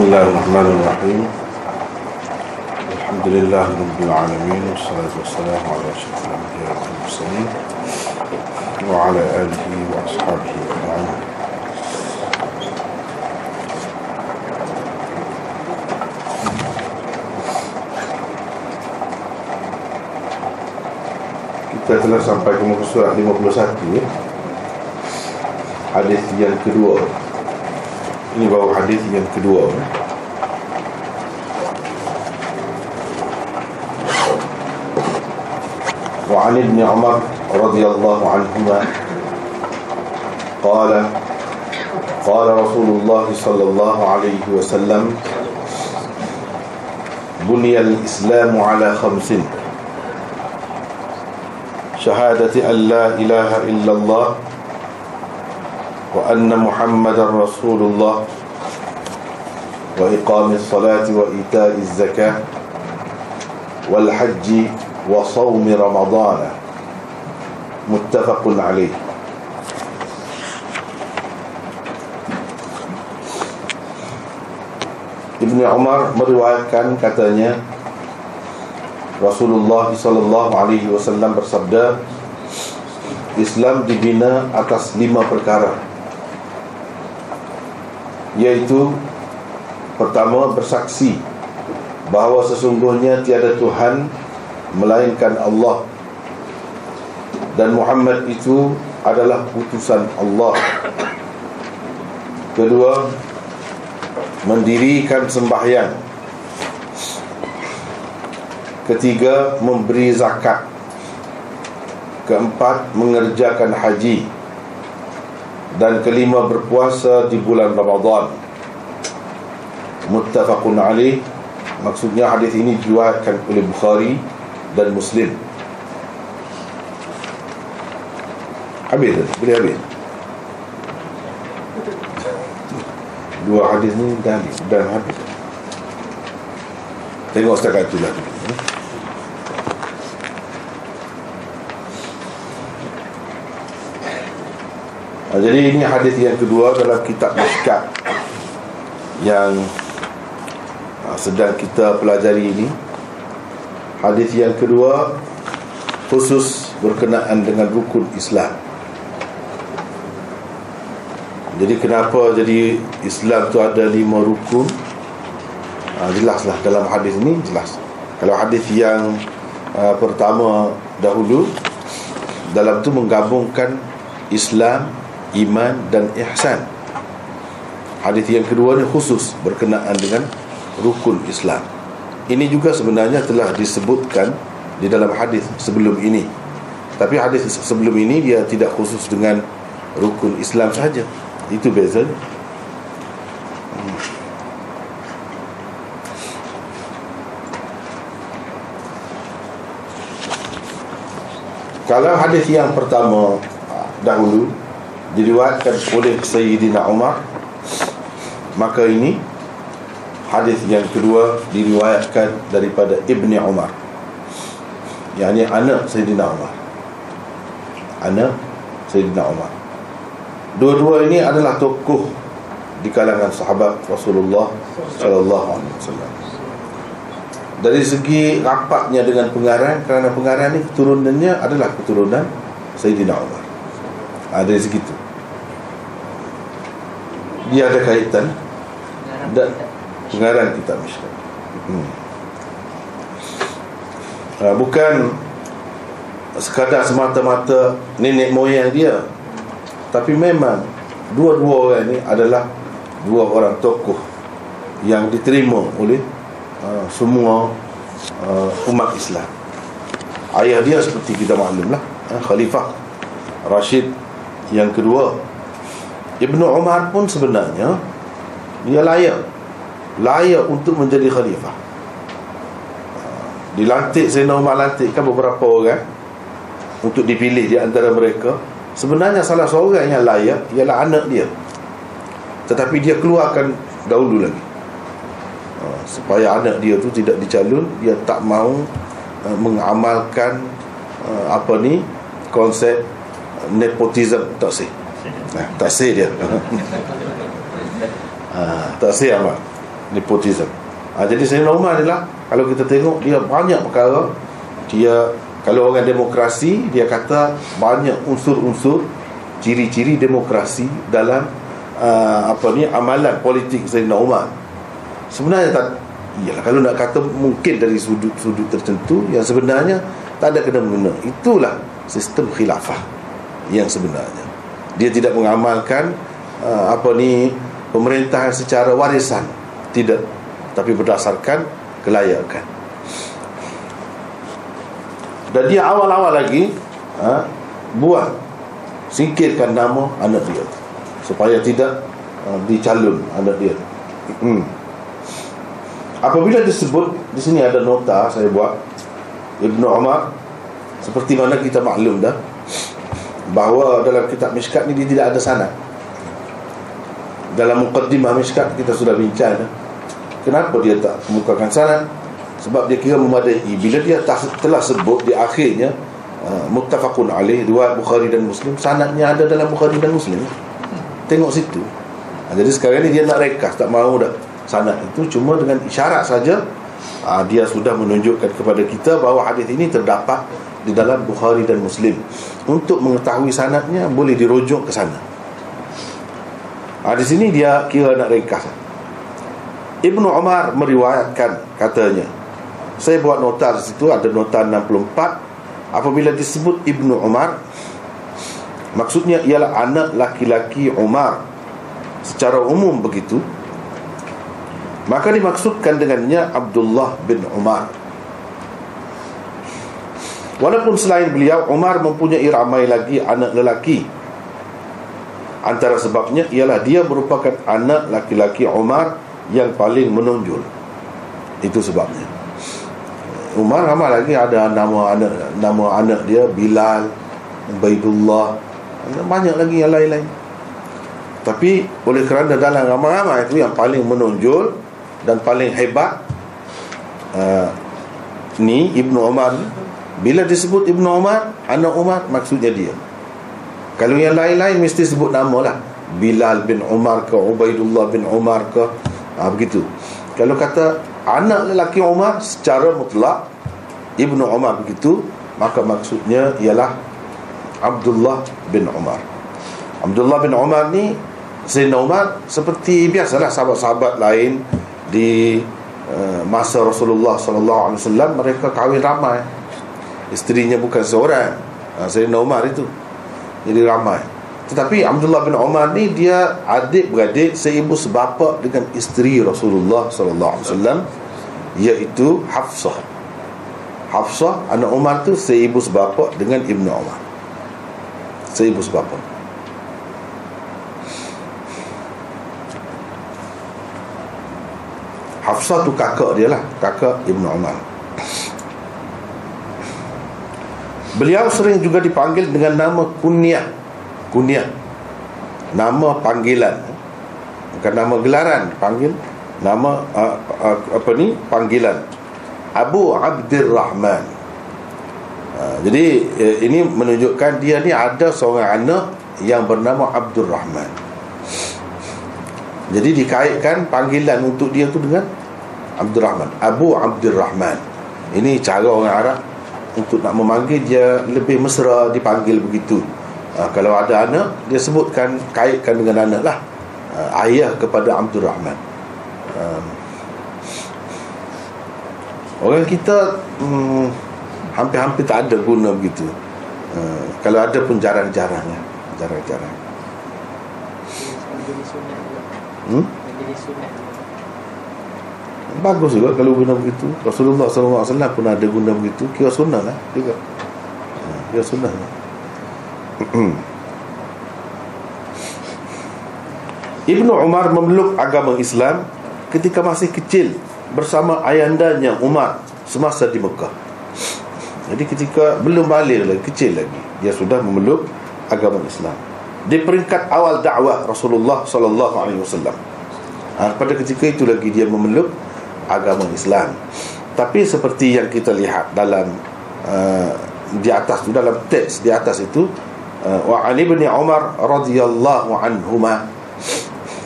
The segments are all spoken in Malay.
بسم الله الرحمن الرحيم. الحمد لله رب العالمين والصلاة والسلام على أشرف الأنبياء والمرسلين وعلى آله وأصحابه أجمعين. Kita telah sampai ke muka surat 51 ya. Hadis yang kedua. Ini baru hadis yang kedua. وعن ابن عمر رضي الله عنهما قال قال رسول الله صلى الله عليه وسلم بني الإسلام على خمس شهادة أن لا إله إلا الله وأن محمد رسول الله وإقام الصلاة وإيتاء الزكاة والحج وصوم رمضان متفق عليه Ibn Umar meriwayatkan katanya Rasulullah sallallahu alaihi wasallam bersabda Islam dibina atas lima perkara yaitu pertama bersaksi bahawa sesungguhnya tiada Tuhan melainkan Allah. Dan Muhammad itu adalah utusan Allah. Kedua mendirikan sembahyang. Ketiga memberi zakat. Keempat mengerjakan haji dan kelima berpuasa di bulan Ramadan. Muttafaqun alaih maksudnya hadis ini diriwayatkan oleh Bukhari dan Muslim. Habis tadi boleh habis? Dua hadis ni dah habis. Dah habis. Tengok setakat tu lah Ha, jadi ini hadis yang kedua dalam kitab Mishkat yang ha, sedang kita pelajari ini. Hadis yang kedua khusus berkenaan dengan rukun Islam. Jadi kenapa jadi Islam tu ada lima rukun? Ha, jelaslah dalam hadis ini jelas. Kalau hadis yang uh, pertama dahulu dalam tu menggabungkan Islam iman dan ihsan. Hadis yang kedua ni khusus berkenaan dengan rukun Islam. Ini juga sebenarnya telah disebutkan di dalam hadis sebelum ini. Tapi hadis sebelum ini dia tidak khusus dengan rukun Islam saja itu beza. Kalau hadis yang pertama dahulu diriwayatkan oleh Sayyidina Umar. Maka ini hadis yang kedua diriwayatkan daripada Ibni Umar. Yakni anak Sayyidina Umar. Anak Sayyidina Umar. Dua-dua ini adalah tokoh di kalangan sahabat Rasulullah sallallahu alaihi wasallam. Dari segi rapatnya dengan pengarang kerana pengarang ini keturunannya adalah keturunan Sayyidina Umar ada dari segitu dia ada kaitan. Dan pengarang kitab Mishkat hmm. uh, bukan sekadar semata-mata nenek moyang dia. Tapi memang dua-dua orang ni adalah dua orang tokoh yang diterima oleh uh, semua uh, umat Islam. Ayah dia seperti kita maklumlah Khalifah Rashid yang kedua Ibnu Umar pun sebenarnya dia layak layak untuk menjadi khalifah. Dilantik Sayyidina Umar lantik kan beberapa orang untuk dipilih di antara mereka. Sebenarnya salah seorang yang layak ialah anak dia. Tetapi dia keluarkan dahulu lagi. Ha, supaya anak dia tu tidak dicalon, dia tak mau uh, mengamalkan uh, apa ni konsep nepotism. Tak sih. Nah, taksir dia. ha, taksir amat. nepotism. Ha, jadi Sayyidina Umar adalah kalau kita tengok dia banyak perkara. Dia kalau orang demokrasi dia kata banyak unsur-unsur ciri-ciri demokrasi dalam uh, apa ni amalan politik Sayyidina Umar sebenarnya tak iyalah kalau nak kata mungkin dari sudut-sudut tertentu yang sebenarnya tak ada kena mengena itulah sistem khilafah yang sebenarnya. Dia tidak mengamalkan uh, apa ni pemerintahan secara warisan. Tidak. Tapi berdasarkan kelayakan. Dan dia awal-awal lagi ha, buat singkirkan nama anak dia. Supaya tidak uh, dicalon anak dia. Hmm. apabila disebut di sini ada nota saya buat Ibnu Umar seperti mana kita maklum dah bahawa dalam kitab Mishkat ni dia tidak ada sanad. Dalam mukaddimah Mishkat kita sudah bincang dah. kenapa dia tak kemukakan sanad? Sebab dia kira memadai. Bila dia telah sebut di akhirnya uh, muttafaqun alaih riwayat Bukhari dan Muslim sanadnya ada dalam Bukhari dan Muslim. Tengok situ. Jadi sekarang ni dia nak rekas tak mahu dah. Sanad itu cuma dengan isyarat saja uh, dia sudah menunjukkan kepada kita bahawa hadis ini terdapat di dalam Bukhari dan Muslim. Untuk mengetahui sanadnya boleh dirujuk ke sana. Ha, di sini dia kira nak ringkas. Ibnu Umar meriwayatkan katanya saya buat nota di situ ada nota 64 apabila disebut Ibnu Umar maksudnya ialah anak laki-laki Umar. Secara umum begitu maka dimaksudkan dengannya Abdullah bin Umar. Walaupun selain beliau Umar mempunyai ramai lagi anak lelaki. Antara sebabnya ialah dia merupakan anak laki-laki Umar yang paling menonjol. Itu sebabnya. Umar ramai lagi ada nama anak nama anak dia Bilal Baidullah banyak lagi yang lain-lain. Tapi oleh kerana dalam ramai-ramai itu yang paling menonjol dan paling hebat uh, ni Ibnu Umar bila disebut Ibn Umar Anak Umar maksudnya dia. Kalau yang lain-lain mesti sebut nama lah Bilal bin Umar ke Ubaidullah bin Umar ke. Ha, Begitu. Kalau kata anak lelaki Umar Secara mutlak Ibn Umar begitu Maka maksudnya ialah Abdullah bin Umar Abdullah bin Umar ni Sayyidina Umar Seperti biasalah sahabat-sahabat lain Di uh, masa Rasulullah SAW Mereka kahwin ramai. Isterinya bukan seorang ha, Sayyidina Umar itu. Jadi ramai. Tetapi Abdullah bin Umar ni Dia adik-beradik Seibu sebapa dengan isteri Rasulullah SAW Iaitu Hafsah. Hafsah Anak Umar tu Seibu sebapa dengan Ibn Umar Seibu sebapa Hafsah tu kakak dia lah. Kakak Ibn Umar Beliau sering juga dipanggil dengan nama kunyah. Kunyah. Nama panggilan. Bukan nama gelaran. Panggil Nama uh, uh, Apa ni? Panggilan. Abu Abdurrahman uh, Jadi uh, Ini menunjukkan dia ni ada seorang anak Yang bernama Abdul Rahman Jadi dikaitkan Panggilan untuk dia tu dengan Abdul Rahman Abu Abdul Rahman Ini cara orang Arab untuk nak memanggil dia lebih mesra dipanggil begitu. Ha, kalau ada anak dia sebutkan kaitkan dengan anak lah. Ha, ayah kepada Abdul Rahman ha, orang kita hmm, hampir-hampir tak ada guna begitu. Ha, kalau ada pun jarang-jarang ya. jarang-jarang. Hmm? Bagus juga kalau guna begitu. Rasulullah SAW pun ada guna begitu. Kira sunnah lah juga. Ha, Kira sunnah lah. Ibnu Umar memeluk agama Islam Ketika masih kecil Bersama ayandanya Umar Semasa di Mekah. Jadi ketika belum balik lagi Kecil lagi Dia sudah memeluk agama Islam. Di peringkat awal dakwah Rasulullah SAW ha, Pada ketika itu lagi dia memeluk agama Islam tapi seperti yang kita lihat dalam uh, di atas tu dalam teks di atas itu uh, wa ali bin umar radhiyallahu anhuma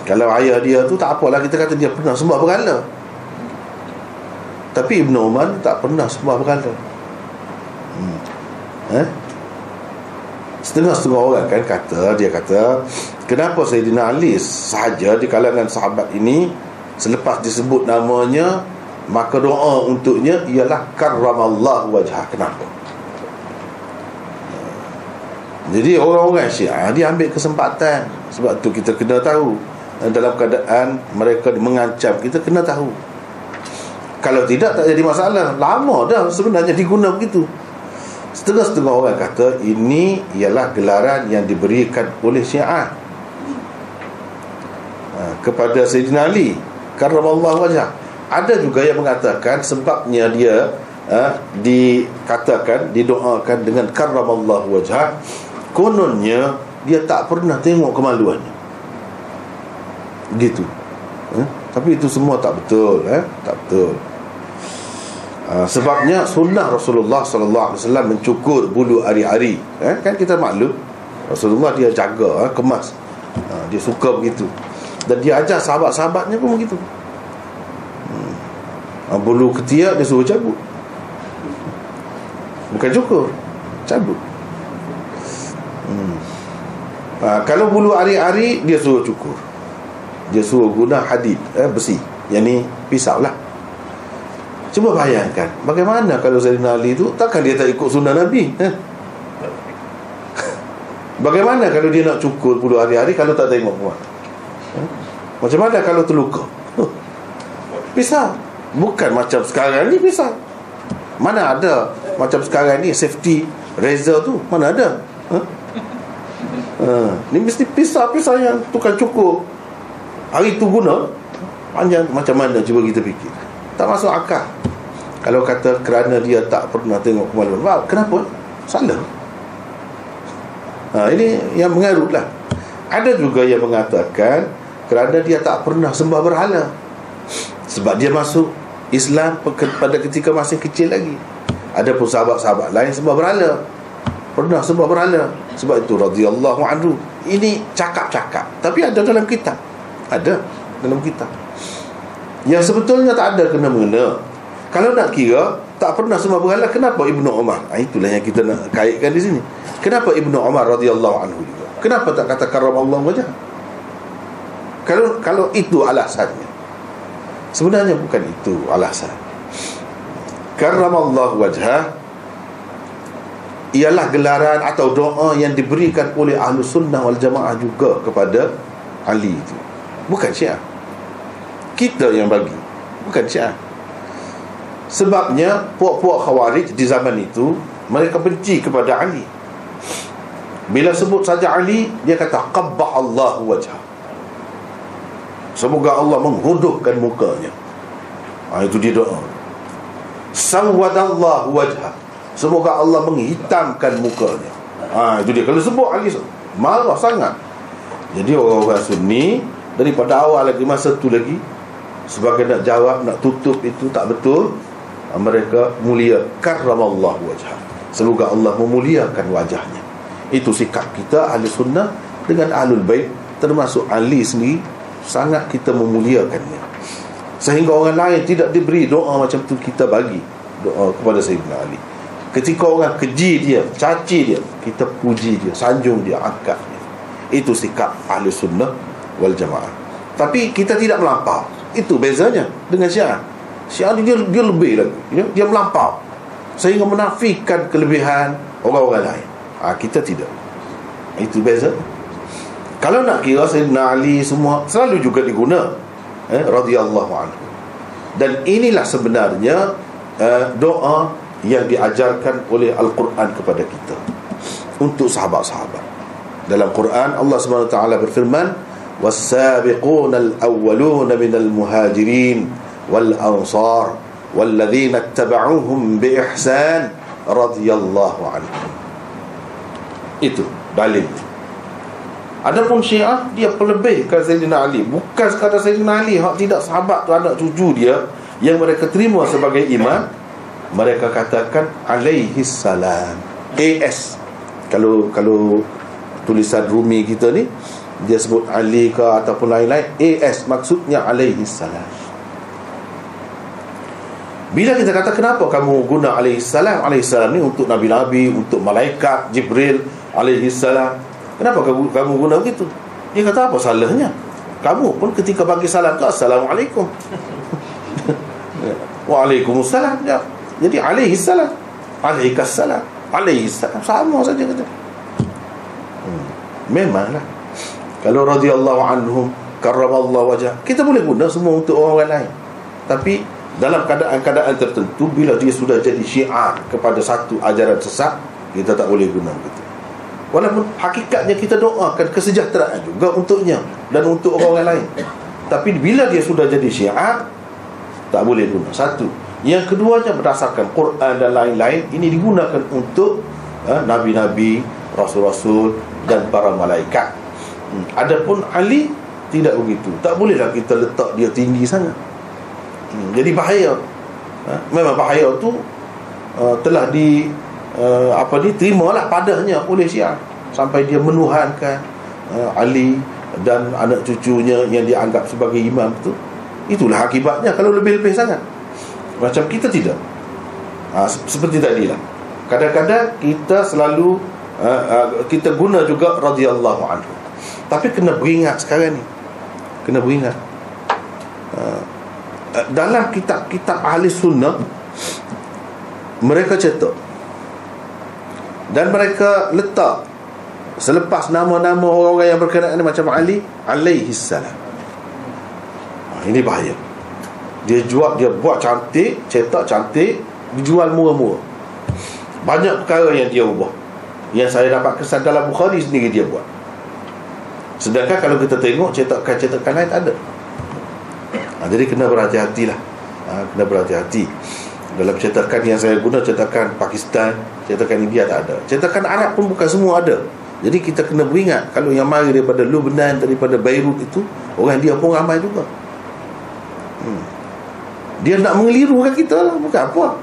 Kalau ayah dia tu tak apalah kita kata dia pernah sembah berhala. Tapi Ibnu Umar tak pernah sembah berhala. Hmm. Eh? Setengah-setengah orang kan kata Dia kata Kenapa Sayyidina Ali sahaja di kalangan sahabat ini Selepas disebut namanya Maka doa untuknya Ialah karramallahu wajah Kenapa? Jadi orang-orang syiah Dia ambil kesempatan. Sebab tu kita kena tahu. Dalam keadaan mereka mengancam Kita kena tahu. Kalau tidak tak jadi masalah. Lama dah sebenarnya diguna begitu. Setengah-setengah orang kata ini ialah gelaran yang diberikan oleh Syiah. Ha, kepada Sayyidina Ali Allah wajah. Ada juga yang mengatakan sebabnya dia ha, dikatakan didoakan dengan Allah wajah kononnya dia tak pernah tengok kemaluannya. Gitu. Ha? Tapi itu semua tak betul, eh? tak betul. Uh, sebabnya sunnah Rasulullah sallallahu alaihi wasallam mencukur bulu ari-ari eh kan kita maklum Rasulullah dia jaga eh, kemas uh, dia suka begitu dan dia ajar sahabat-sahabatnya pun begitu hmm. bulu ketiak dia suruh cabut bukan cukur cabut hmm. uh, kalau bulu ari-ari dia suruh cukur dia suruh guna hadid eh, besi yang ni pisau lah Cuba bayangkan Bagaimana kalau Zainal Ali tu Takkan dia tak ikut sunnah Nabi eh? Bagaimana kalau dia nak cukur puluh hari-hari Kalau tak tengok buat eh? Macam mana kalau terluka? Pisah Bukan macam sekarang ni pisah Mana ada Macam sekarang ni safety razor tu? Mana ada? Eh? Uh, ni mesti pisah-pisah yang tukar cukur. Hari tu guna Panjang. Macam mana cuba kita fikir? Tak masuk akal. Kalau kata kerana dia tak pernah tengok kemaluan Wah, Kenapa? Salah. Ha, Ini yang mengarut lah Ada juga yang mengatakan Kerana dia tak pernah sembah berhala. Sebab dia masuk Islam pada ketika masih kecil lagi. Ada pun sahabat-sahabat lain sembah berhala. Pernah sembah berhala. Sebab itu radhiyallahu anhu. Ini cakap-cakap. Tapi ada dalam kitab. Ada dalam kitab. Yang sebetulnya tak ada kena-mengena kalau nak kira tak pernah semua berhala kenapa Ibnu Umar? Ha, itulah yang kita nak kaitkan di sini. Kenapa Ibnu Umar radhiyallahu anhu juga? Kenapa tak kata karam Allah wajah? Kalau kalau itu alasannya. Sebenarnya bukan itu alasan. Karam Allah wajah ialah gelaran atau doa yang diberikan oleh ahlu sunnah wal jamaah juga kepada Ali itu. Bukan syiah. Kita yang bagi. Bukan syiah. Sebabnya puak-puak khawarij di zaman itu Mereka benci kepada Ali Bila sebut saja Ali Dia kata Qabbah Allah wajah Semoga Allah menghuduhkan mukanya. Ha, Itu dia doa. Sawadallah wajah Semoga Allah menghitamkan mukanya. Ha, Itu dia. Kalau sebut Ali Marah sangat. Jadi orang-orang sunni Daripada awal lagi Masa tu lagi Sebagai nak jawab Nak tutup itu tak betul mereka mulia. Karramallahu wajah semoga Allah memuliakan wajahnya. Itu sikap kita ahli sunnah dengan ahlul bait termasuk Ali sendiri sangat kita memuliakannya sehingga orang lain tidak diberi doa macam tu kita bagi doa kepada Sayyidina Ali. Ketika orang keji dia caci dia kita puji dia sanjung dia angkat dia. Itu sikap ahli sunnah wal jamaah. Tapi kita tidak melampau. Itu bezanya dengan syiah. Syiah dia, dia lebih lagi ya? Dia melampau. Sehingga menafikan kelebihan orang-orang lain. Ha, Kita tidak. Itu beza Kalau nak kira Sayyidina Ali semua Selalu juga diguna eh, radhiyallahu anhu Dan inilah sebenarnya eh, Doa yang diajarkan oleh Al-Quran kepada kita Untuk sahabat-sahabat Dalam Quran Allah SWT berfirman وَالسَّابِقُونَ الْأَوَّلُونَ مِنَ الْمُهَاجِرِينَ والأنصار والذين اتبعوهم بإحسان رضي الله عنهم itu dalil Adapun Syiah dia pelebihkan Sayyidina Ali. Bukan sekadar Sayyidina Ali hak tidak sahabat tu anak cucu dia yang mereka terima sebagai imam mereka katakan alaihi salam. AS kalau kalau tulisan Rumi kita ni dia sebut Ali ke ataupun lain-lain AS maksudnya alaihi salam. Bila kita kata kenapa kamu guna alaihi salam? Alaihi salam ni untuk nabi-nabi untuk malaikat Jibril alaihi salam kenapa kamu kamu guna begitu? Dia kata apa salahnya? Kamu pun ketika bagi salam tu assalamualaikum. Waalaikumsalam. Ya. Jadi alaihi salam. Alaihi salam. Alaihi salam. Sama saja kata. Hmm. Memanglah. Kalau radhiyallahu anhum Karramallahu wajah Kita boleh guna semua untuk orang lain. Tapi dalam keadaan-keadaan tertentu Bila dia sudah jadi syiar Kepada satu ajaran sesat Kita tak boleh guna begitu Walaupun hakikatnya kita doakan kesejahteraan juga untuknya Dan untuk orang lain. Tapi bila dia sudah jadi syiar tak boleh guna. Satu. Yang keduanya berdasarkan Quran dan lain-lain ini digunakan untuk uh, nabi-nabi rasul-rasul dan para malaikat. Hmm. adapun Ali tidak begitu. Tak bolehlah kita letak dia tinggi sangat. Hmm. jadi bahaya. Uh, memang bahaya tu uh, telah di uh, apa terimalah padanya oleh Syiah sampai dia menuhankan uh, Ali dan anak cucunya yang dianggap sebagai imam tu. Itulah akibatnya kalau lebih-lebih sangat. Macam kita tidak. Ha, Seperti tadi lah Kadang-kadang kita selalu uh, uh, Kita guna juga radhiyallahu anhu. Tapi kena beringat sekarang ni. Kena beringat. Uh, Dalam kitab-kitab ahli sunnah Mereka cetak Dan mereka letak Selepas nama-nama orang-orang yang berkenaan Macam Ali Alaihi salam. Ini bahaya. Dia jual dia buat cantik cetak cantik dijual murah-murah. Banyak perkara yang dia ubah. Yang saya dapat kesan dalam Bukhari sendiri dia buat. Sedangkan kalau kita tengok cetakan-cetakan lain tak ada. Ha, jadi kena berhati-hati lah ha, kena berhati-hati dalam cetakan yang saya guna cetakan Pakistan cetakan India tak ada. Cetakan Arab pun bukan semua ada. Jadi kita kena beringat kalau yang mari daripada Lubnan daripada Beirut itu orang dia pun ramai juga. Hmm. Dia nak mengelirukan kita lah Bukan apa.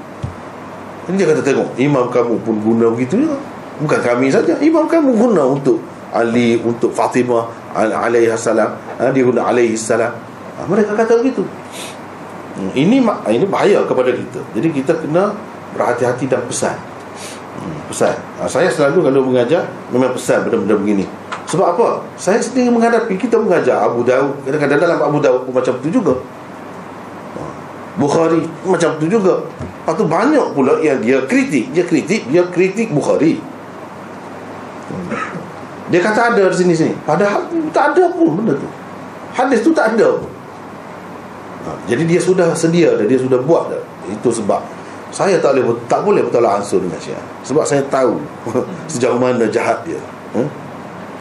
Ini dia kata tengok Imam kamu pun guna begitu juga. Bukan kami saja Imam kamu guna untuk Ali Untuk Fatimah Alaihi salam. Ha, Dia guna alaihi salam. Ha, Mereka kata begitu hmm. Ini ini bahaya kepada kita. Jadi kita kena Berhati-hati dan pesan. Hmm, Pesan. Ha, Saya selalu kalau mengajar Memang pesan benda-benda begini. Sebab apa? Saya sendiri menghadapi Kita mengajar Abu Daud. Kadang-kadang dalam Abu Daud pun macam itu juga. Bukhari macam tu juga. Lepas tu banyak pula yang dia kritik. Dia kritik, dia kritik Bukhari. Dia kata ada di sini-sini Padahal tak ada pun benda tu. Hadis tu tak ada pun ha, Jadi dia sudah sedia dah Dia sudah buat dah. Itu sebab Saya tak boleh tak boleh bertolak ansur dengan Syiah Sebab saya tahu Sejauh mana jahat dia. Ha?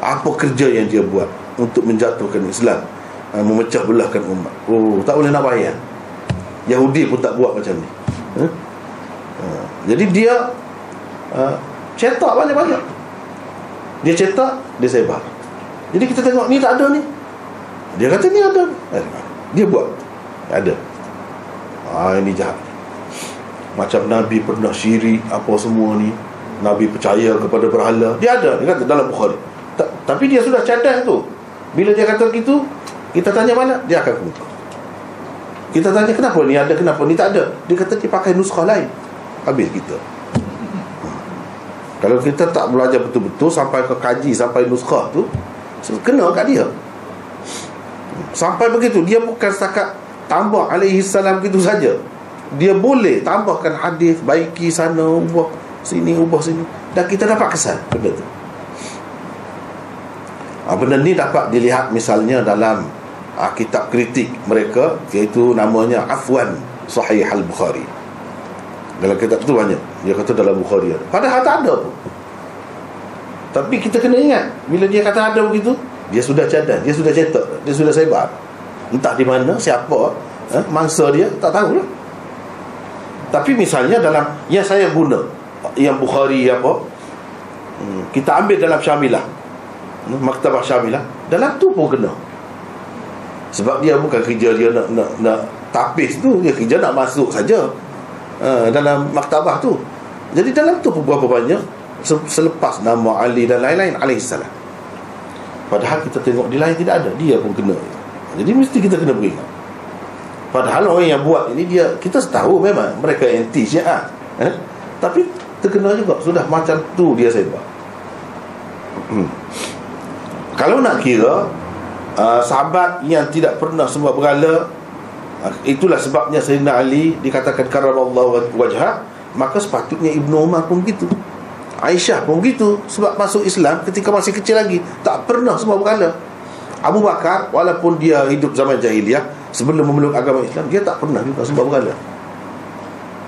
Apa kerja yang dia buat Untuk menjatuhkan Islam ha, Memecah belahkan umat. Oh tak boleh nak bayar. Yahudi pun tak buat macam ni. Ha? Ha. Jadi dia uh, Cetak banyak-banyak. Dia cetak Dia sebar. Jadi kita tengok ni tak ada ni. Dia kata ni ada. Eh, Dia buat Ada. Ah, Ini jahat. Macam Nabi pernah syirik Apa semua ni Nabi percaya kepada berhala Dia ada Dia kata dalam Bukhari. Tapi dia sudah cadang tu. Bila dia kata begitu Kita tanya mana Dia akan kemuka kita tanya kenapa ni ada kenapa ni tak ada? Dia kata dia pakai nuskah lain. Habis kita. Kalau kita tak belajar betul-betul Sampai ke kaji sampai nuskah tu Kena kat dia. Sampai begitu Dia bukan setakat Tambah alaihi salam begitu saja. Dia boleh tambahkan hadis Baiki sana ubah Sini ubah sini. Dan kita dapat kesan Benda tu. Ah, Benda ni dapat dilihat misalnya dalam uh, kitab kritik mereka iaitu namanya Afwan Sahih Al-Bukhari. Dalam kitab tu banyak. Dia kata dalam Bukhari ada. Padahal tak ada pun. Tapi kita kena ingat bila dia kata ada begitu dia sudah cadang dia sudah cetak dia sudah sebar entah di mana siapa eh, mangsa dia tak tahu lah tapi misalnya dalam yang saya guna. Yang Bukhari apa hmm, kita ambil dalam Syamilah. Hmm, Maktabah Syamilah. Dalam tu pun kena. Sebab dia bukan kerja dia nak nak nak tapis tu dia kerja nak masuk saja. Uh, dalam maktabah tu. Jadi dalam tu berapa banyak selepas nama Ali dan lain-lain alaihissalam. Padahal kita tengok di lain tidak ada. Dia pun kena Jadi mesti kita kena beringat Padahal orang yang buat ini dia Kita tahu memang mereka anti syiah eh? Tapi terkena juga Sudah macam tu dia sebab hmm. Kalau nak kira uh, Sahabat yang tidak pernah semua berhala uh, Itulah sebabnya Sayyidina Ali Dikatakan Allah wajah Maka sepatutnya Ibnu Umar pun begitu. Aisyah pun begitu Sebab masuk Islam ketika masih kecil lagi Tak pernah semua berkala Abu Bakar walaupun dia hidup zaman jahiliah Sebelum memeluk agama Islam Dia tak pernah juga semua berkala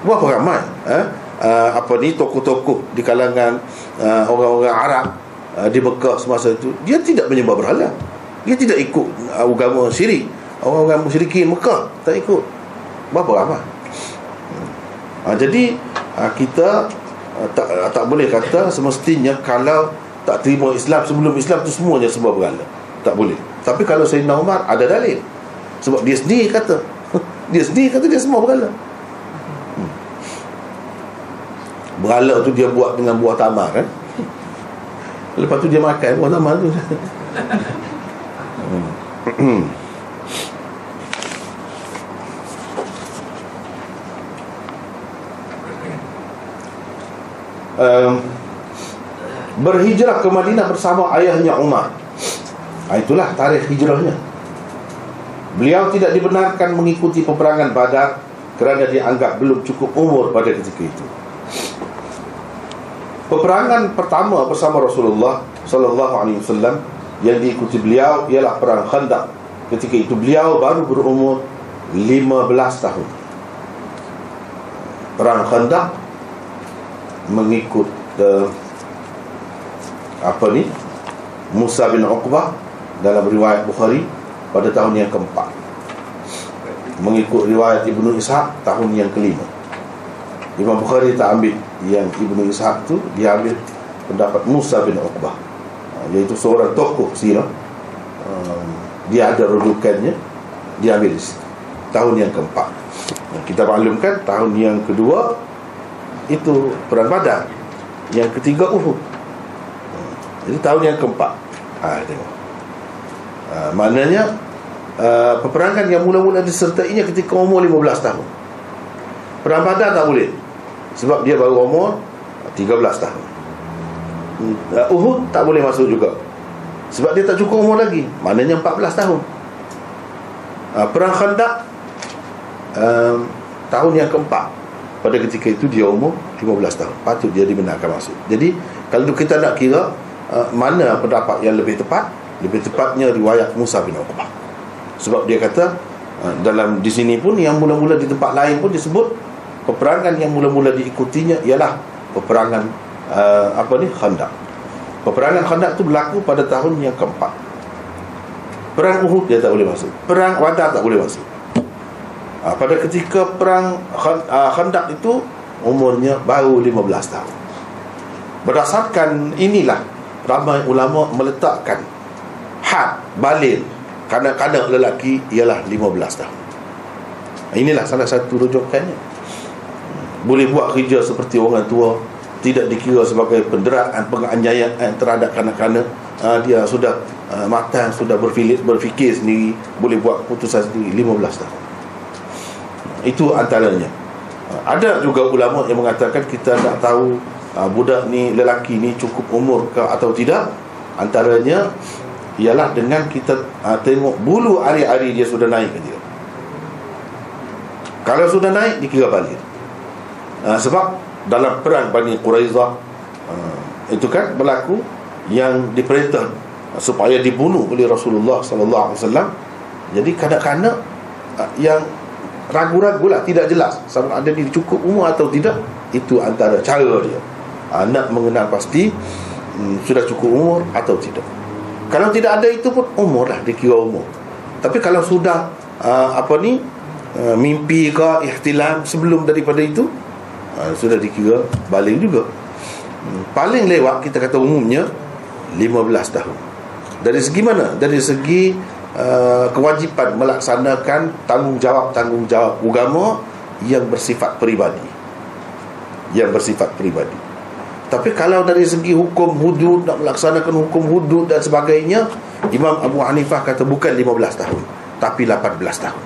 Berapa ramai eh? uh, Apa ni tokoh-tokoh Di kalangan uh, orang-orang Arab uh, Di Mekah semasa itu Dia tidak menyembah berhala. Dia tidak ikut uh, agama syirik. Orang-orang musyrikin Mekah Tak ikut. Berapa ramai? Uh, Jadi uh, kita Ah, tak ah, tak boleh kata semestinya kalau tak terima Islam sebelum Islam tu semuanya semua berhala. Tak boleh. Tapi kalau Sayyidina Umar ada dalil. Sebab dia sendiri kata. dia sendiri kata dia semua berhala. Hmm. Berhala tu dia buat dengan buah tamar kan. Lepas tu dia makan buah tamar tu. Hmm. um, berhijrah ke Madinah bersama ayahnya Umar. Ha, itulah tarikh hijrahnya. Beliau tidak dibenarkan mengikuti peperangan Badar kerana dianggap belum cukup umur pada ketika itu. Peperangan pertama bersama Rasulullah sallallahu alaihi wasallam yang diikuti beliau ialah perang Khandaq. Ketika itu beliau baru berumur 15 tahun. Perang Khandaq mengikut uh, apa ni Musa bin Uqbah dalam riwayat Bukhari pada tahun yang keempat. Mengikut riwayat Ibnu Ishaq tahun yang kelima. Imam Bukhari tak ambil yang Ibnu Ishaq tu dia ambil pendapat Musa bin Uqbah. Uh, iaitu seorang tokoh sirah. Uh, dia ada rujukannya dia ambil tahun yang keempat. Kita maklumkan tahun yang kedua itu perang badar. Yang ketiga Uhud. Jadi tahun yang keempat. Ha, tengok ha, maknanya uh, peperangan yang mula-mula disertainya ketika umur 15 tahun. Perang badar tak boleh sebab dia baru umur 13 tahun. Uh, Uhud tak boleh masuk juga sebab dia tak cukup umur lagi maknanya 14 tahun. Uh, perang khandak uh, tahun yang keempat pada ketika itu dia umur 15 tahun patut dia dibenarkan masuk. Jadi kalau kita nak kira uh, mana pendapat yang lebih tepat lebih tepatnya riwayat Musa bin Uqbah. Sebab dia kata uh, dalam di sini pun yang mula-mula di tempat lain pun disebut peperangan yang mula-mula diikutinya ialah peperangan uh, apa ni Khandaq. Peperangan Khandaq itu berlaku pada tahun yang keempat. Perang Uhud dia tak boleh masuk. Perang Badar tak boleh masuk. Ha, pada ketika perang ah, Khandak itu umurnya baru 15 tahun. Berdasarkan inilah ramai ulama meletakkan had balil kanak-kanak lelaki ialah 15 tahun. Inilah salah satu rujukannya. Boleh buat kerja seperti orang tua tidak dikira sebagai penderaan penganiayaan terhadap kanak-kanak. Uh, dia sudah uh, matang sudah berfikir, berfikir sendiri boleh buat keputusan sendiri 15 tahun. Itu antaranya. Ada juga ulama yang mengatakan kita nak tahu uh, budak ni lelaki ni cukup umur ke atau tidak. Antaranya ialah dengan kita uh, tengok bulu hari-hari dia sudah naik ke tidak kalau sudah naik dikira balik. Uh, sebab dalam perang Bani Quraizah uh, itu kan berlaku yang diperintah supaya dibunuh oleh Rasulullah sallallahu alaihi wasallam. Jadi kanak-kanak uh, yang ragu-ragu lah tidak jelas sama ada dia cukup umur atau tidak itu antara cara dia. Anak mengenal pasti hmm, sudah cukup umur atau tidak kalau tidak ada itu pun umur lah dikira umur. Tapi kalau sudah uh, apa ni uh, mimpi ke ihtilam sebelum daripada itu uh, sudah dikira balik juga. Hmm, paling lewat kita kata umumnya 15 tahun. Dari segi mana? Dari segi Uh, kewajipan melaksanakan tanggungjawab-tanggungjawab agama yang bersifat peribadi. Yang bersifat peribadi tapi kalau dari segi hukum hudud nak melaksanakan hukum hudud dan sebagainya Imam Abu Hanifah kata bukan 15 tahun tapi 18 tahun.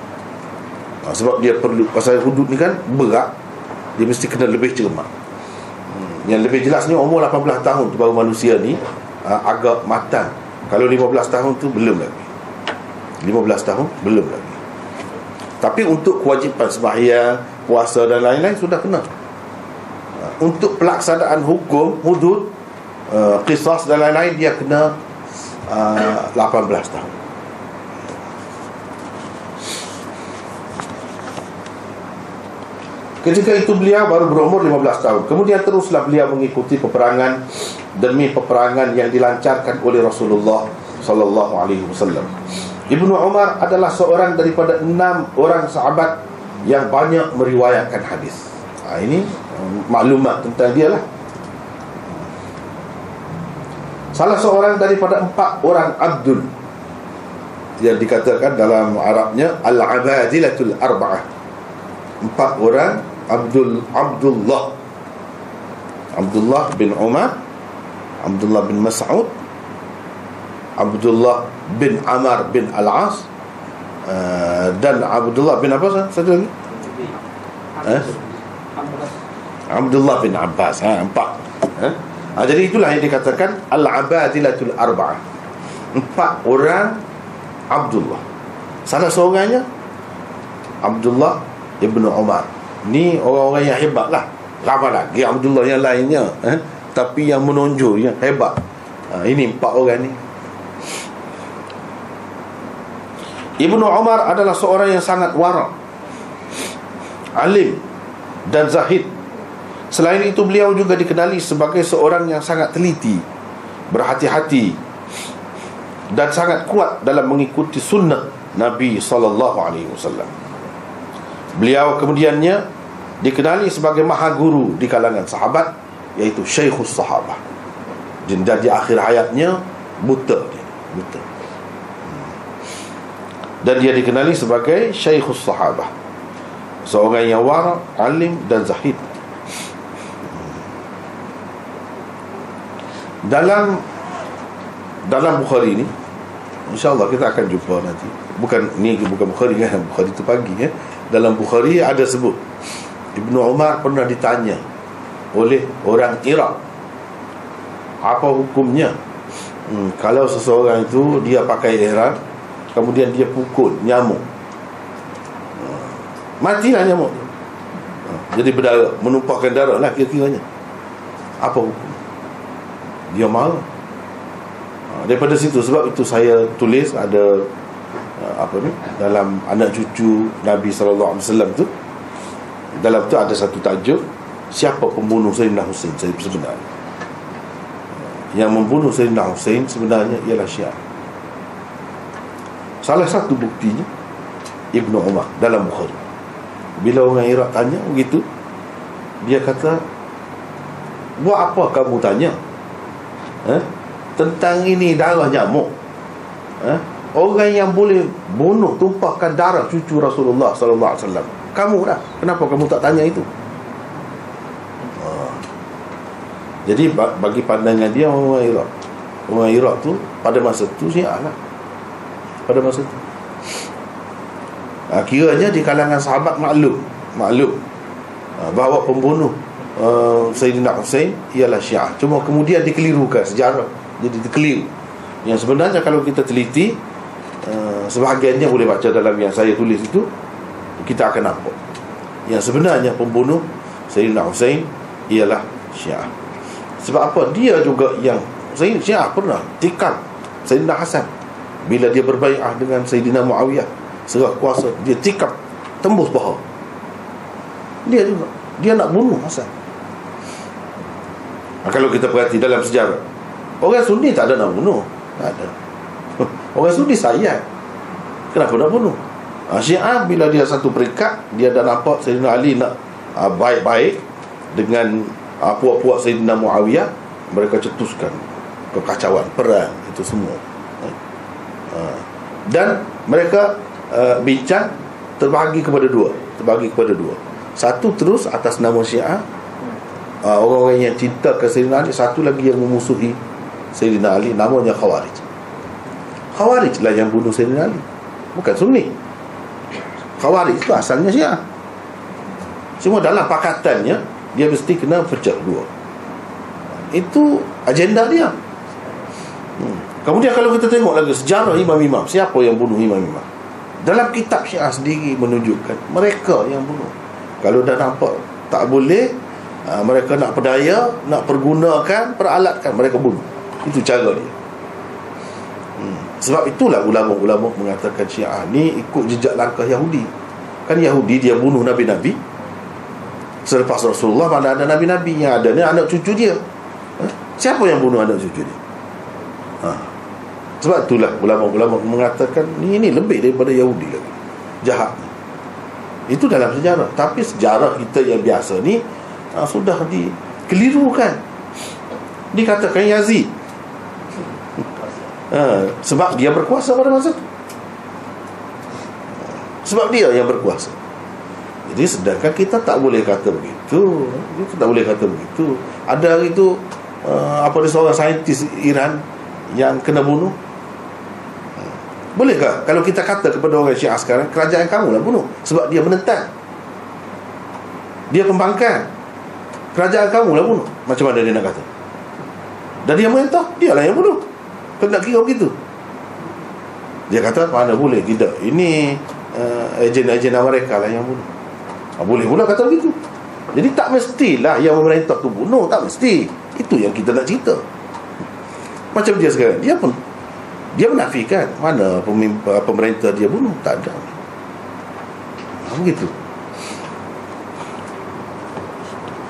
Ha, sebab dia perlu pasal hudud ni kan berat dia mesti kena lebih cermat. Hmm, yang lebih jelasnya umur 18 tahun tu baru manusia ni uh, agak matang. Kalau 15 tahun tu belum lagi. 15 tahun belum lagi. Tapi untuk kewajipan sembahyang puasa dan lain-lain sudah kena untuk pelaksanaan hukum hudud uh, qisas dan lain-lain dia kena uh, 18 tahun. Ketika itu beliau baru berumur 15 tahun. Kemudian teruslah beliau mengikuti peperangan Demi peperangan yang dilancarkan oleh Rasulullah Sallallahu Alaihi Wasallam. Ibnu Umar adalah seorang daripada enam orang sahabat Yang banyak meriwayatkan hadis. ha, Ini maklumat tentang dia lah. Salah seorang daripada empat orang Abdul Yang dikatakan dalam Arabnya Al-Abadilatul Arba'ah. Empat orang Abdul Abdullah. Abdullah bin Umar Abdullah bin Mas'ud Abdullah bin Amar bin Al-As uh, dan Abdullah bin apa satu lagi? Eh? Abdullah bin Abbas ha, empat. Eh? ha, jadi itulah yang dikatakan Al-Abadilatul Arba'ah. Empat orang Abdullah. Salah seorangnya Abdullah ibn Umar Ni orang-orang yang hebat lah. Ramai lagi Abdullah yang lainnya eh? Tapi yang menonjol yang hebat. Ha, Ini empat orang ni. Ibnu Umar adalah seorang yang sangat warak Alim Dan zahid Selain itu beliau juga dikenali sebagai seorang yang sangat teliti Berhati-hati Dan sangat kuat dalam mengikuti sunnah Nabi SAW Beliau kemudiannya dikenali sebagai maha guru di kalangan sahabat iaitu Syekhus Sahabah. Dan di akhir hayatnya buta dia, buta. Dan dia dikenali sebagai Syekhus Sahabah. Seorang yang wara, alim dan zahid. Dalam dalam Bukhari ini InsyaAllah kita akan jumpa nanti. Bukan ni bukan Bukhari kan Bukhari itu pagi ya. Dalam Bukhari ada sebut Ibnu Umar pernah ditanya oleh orang Iraq apa hukumnya? Hmm, kalau seseorang itu dia pakai ihram kemudian dia pukul nyamuk. Hmm, matilah nyamuk hmm, jadi berdarah menumpahkan darah lah kira-kiranya. Apa hukum dia marah hmm, daripada situ sebab itu saya tulis ada uh, apa ni dalam anak cucu Nabi sallallahu alaihi wasallam tu. Dalam tu ada satu tajuk siapa pembunuh Sayyidina Hussein? Sebenarnya yang membunuh Sayyidina Hussein sebenarnya ialah Syiah. Salah satu buktinya Ibnu Umar dalam Bukhari. Bila orang Iraq tanya begitu dia kata buat apa kamu tanya eh? tentang ini darah nyamuk eh? orang yang boleh bunuh tumpahkan darah cucu Rasulullah sallallahu alaihi wasallam. Kamu dah. Kenapa kamu tak tanya itu? Ha. Jadi bagi pandangan dia Orang Iraq. Orang Iraq tu Pada masa tu Syiah lah. Pada masa tu. Ha, Kiranya di kalangan sahabat maklum. Maklum. Ha, Bahawa pembunuh uh, Sayyidina Hussein Ialah Syiah. Cuma kemudian dikelirukan sejarah. Jadi dikeliru. Yang sebenarnya kalau kita teliti uh, Sebahagiannya boleh baca dalam yang saya tulis itu kita akan nampak. Yang sebenarnya pembunuh Sayyidina Hussein ialah Syiah. Sebab apa? Dia juga yang Sayyidina Syiah pernah tikam Sayyidina Hasan. Bila dia berbaikat dengan Sayyidina Muawiyah serah kuasa dia tikam tembus paha dia juga. Dia nak bunuh Hasan kalau kita perhati dalam sejarah. Orang Sunni tak ada nak bunuh. Tak ada. Orang Sunni sayang. Kenapa nak bunuh? Ha, Syiah bila dia satu peringkat dia dah nampak Sayyidina Ali nak ha, baik-baik dengan ha, puak-puak Sayyidina Muawiyah mereka cetuskan kekacauan perang itu semua. Ha. dan mereka uh, bincang terbahagi kepada dua. Terbahagi kepada dua. Satu terus atas nama Syiah uh, orang-orang yang cinta ke Sayyidina Ali satu lagi yang memusuhi Sayyidina Ali namanya Khawarij. Khawarij lah yang bunuh Sayyidina Ali. Bukan Sunni. Khawarij itu asalnya Syiah. Cuma dalam pakatannya Dia mesti kena pecah dua. Itu agenda dia. Hmm. Kemudian kalau kita tengok lagi Sejarah imam-imam. Siapa yang bunuh imam-imam? Dalam kitab syiah sendiri menunjukkan Mereka yang bunuh. Kalau dah nampak tak boleh uh, Mereka nak perdaya Nak pergunakan Peralatkan Mereka bunuh. Itu cara dia. Hmm. Sebab itulah ulama-ulama mengatakan syiah ni Ikut jejak langkah Yahudi. Kan Yahudi dia bunuh Nabi-Nabi. Selepas Rasulullah mana ada Nabi-Nabi Yang ada ni anak cucu dia. Ha? Siapa yang bunuh anak cucu dia? Ha. Sebab itulah ulama-ulama mengatakan Ini, ini lebih daripada Yahudi lagi Jahat. Itu dalam sejarah. Tapi sejarah kita yang biasa ni ha, Sudah dikelirukan Dikatakan Yazid. Ha, Sebab dia berkuasa pada masa itu Sebab dia yang berkuasa. Jadi sedangkan kita tak boleh kata begitu. Kita tak boleh kata begitu. Ada hari itu uh, Apa dia seorang saintis Iran Yang kena bunuh. Bolehkah? Kalau kita kata kepada orang syiah sekarang Kerajaan kamu lah bunuh Sebab dia menentang. Dia kembangkan Kerajaan kamu lah bunuh. Macam mana dia nak kata? Dan dia mentah Dia lah yang bunuh. Kena kira begitu? Dia kata mana boleh Tidak. Ini uh, Ejen-ejen mereka lah yang bunuh. Ha, Boleh pula kata begitu. Jadi tak mestilah yang memerintah tu bunuh Tak mesti. Itu yang kita nak cerita. Macam dia sekarang Dia pun Dia menafikan Mana pemerintah dia bunuh? Tak ada. Ha, Begitu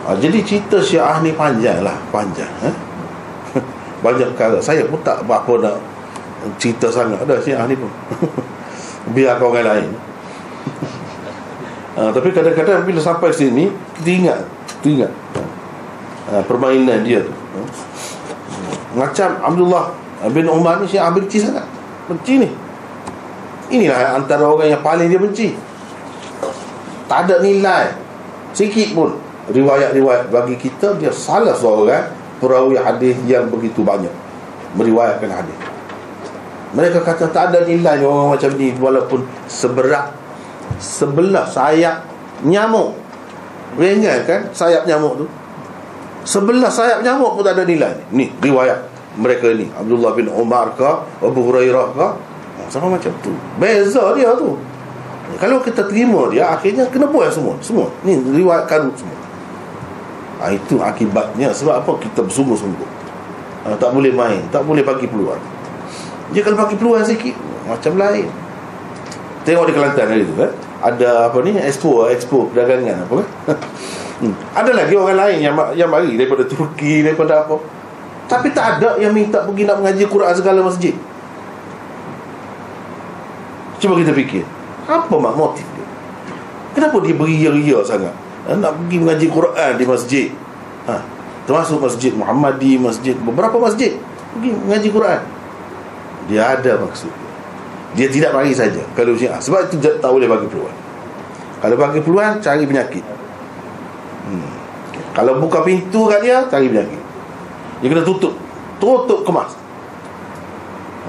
ha, Jadi cerita syiah ni panjang lah Panjang eh? Banyak perkara Saya pun tak apa nak Cerita sangat Ada syiah ni pun. Biar kau orang lain. Ha, Tapi kadang-kadang bila sampai sini Kita ingat Kita ingat ha, Permainan dia tu ha. Macam Abdullah bin Umar ni Syekh benci sangat. Benci ni. Inilah antara orang yang paling dia benci. Tak ada nilai. Sikit pun Riwayat-riwayat bagi kita Dia salah seorang Perawi hadis yang begitu banyak. Meriwayatkan hadis. Mereka kata tak ada nilai orang macam ni Walaupun seberat sebelah sayap nyamuk. Ringan kan sayap nyamuk tu? Sebelah sayap nyamuk pun tak ada nilai. Ni riwayat mereka ni. Abdullah bin Umar ke Abu Hurairah ke Sama macam tu. Beza dia tu. Kalau kita terima dia Akhirnya kena buat semua. Semua. Ni riwayat karut semua ha, Itu akibatnya. Sebab apa? Kita bersungguh-sungguh. Ha, Tak boleh main Tak boleh bagi peluang. Dia kalau bagi peluang sikit Macam lain. Tengok di Kelantan hari tu eh? Ada apa ni? Expo Expo perdagangan apa? Kan hmm. Ada lagi orang lain yang yang mari Daripada Turki Daripada apa. Tapi tak ada yang minta pergi nak mengaji Quran segala masjid. Cuba kita fikir Apa mak motif dia? Kenapa dia beria-ria sangat ha? Nak pergi mengaji Quran di masjid. Ha? Termasuk masjid Muhammadi Masjid Beberapa masjid Pergi mengaji Quran. Dia ada maksud dia. Tidak mari saja. Kalau syiah sebab itu tak boleh bagi peluang. Kalau bagi peluang cari penyakit. Hmm. kalau buka pintu kat dia cari penyakit. Dia kena tutup. Tutup kemas.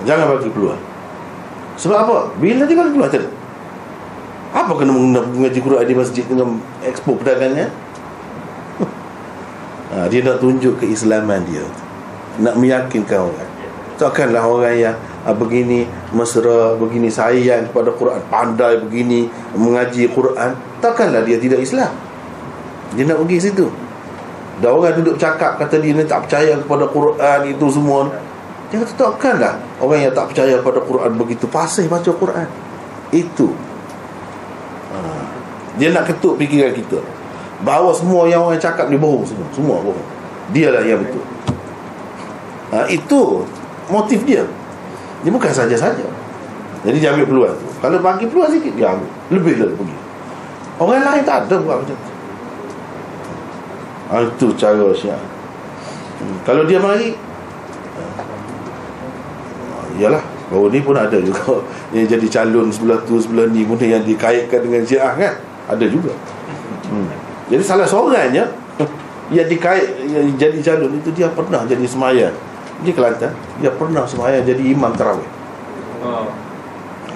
Jangan bagi peluang. Sebab apa? Bila dia bagi peluang tadi apa kena mengaji Quran di masjid dengan expo perdagangan ha, dia nak tunjuk keislaman dia. Nak meyakinkan orang takkanlah orang yang ha, begini mesra begini sayang kepada Quran pandai begini mengaji Quran. Takkanlah dia tidak Islam. Dia nak pergi situ. Dah orang duduk cakap kata dia ni tak percaya kepada Quran itu semua. Dia kata takkanlah orang yang tak percaya kepada Quran begitu pasih baca Quran. Itu ha. dia nak ketuk fikiran kita. Bahawa semua yang orang cakap ni bohong semua. Semua bohong. Dialah yang betul. Ha, itu motif dia. Dia bukan saja-saja. Jadi dia ambil peluang tu. Kalau bagi peluang sikit Dia ambil. Lebih lagi pergi. Orang lain tak ada buat macam tu. Ha, Itu cara syiah hmm. Kalau dia mari Yalah Baru ni pun ada juga. Yang jadi calon sebelah tu Sebelah ni pun yang dikaitkan dengan syiah kan? Ada juga. Hmm. Jadi salah seorangnya yang dikait yang jadi jalur itu dia pernah jadi semayan. Di Kelantan dia pernah semayan jadi imam tarawih. Oh.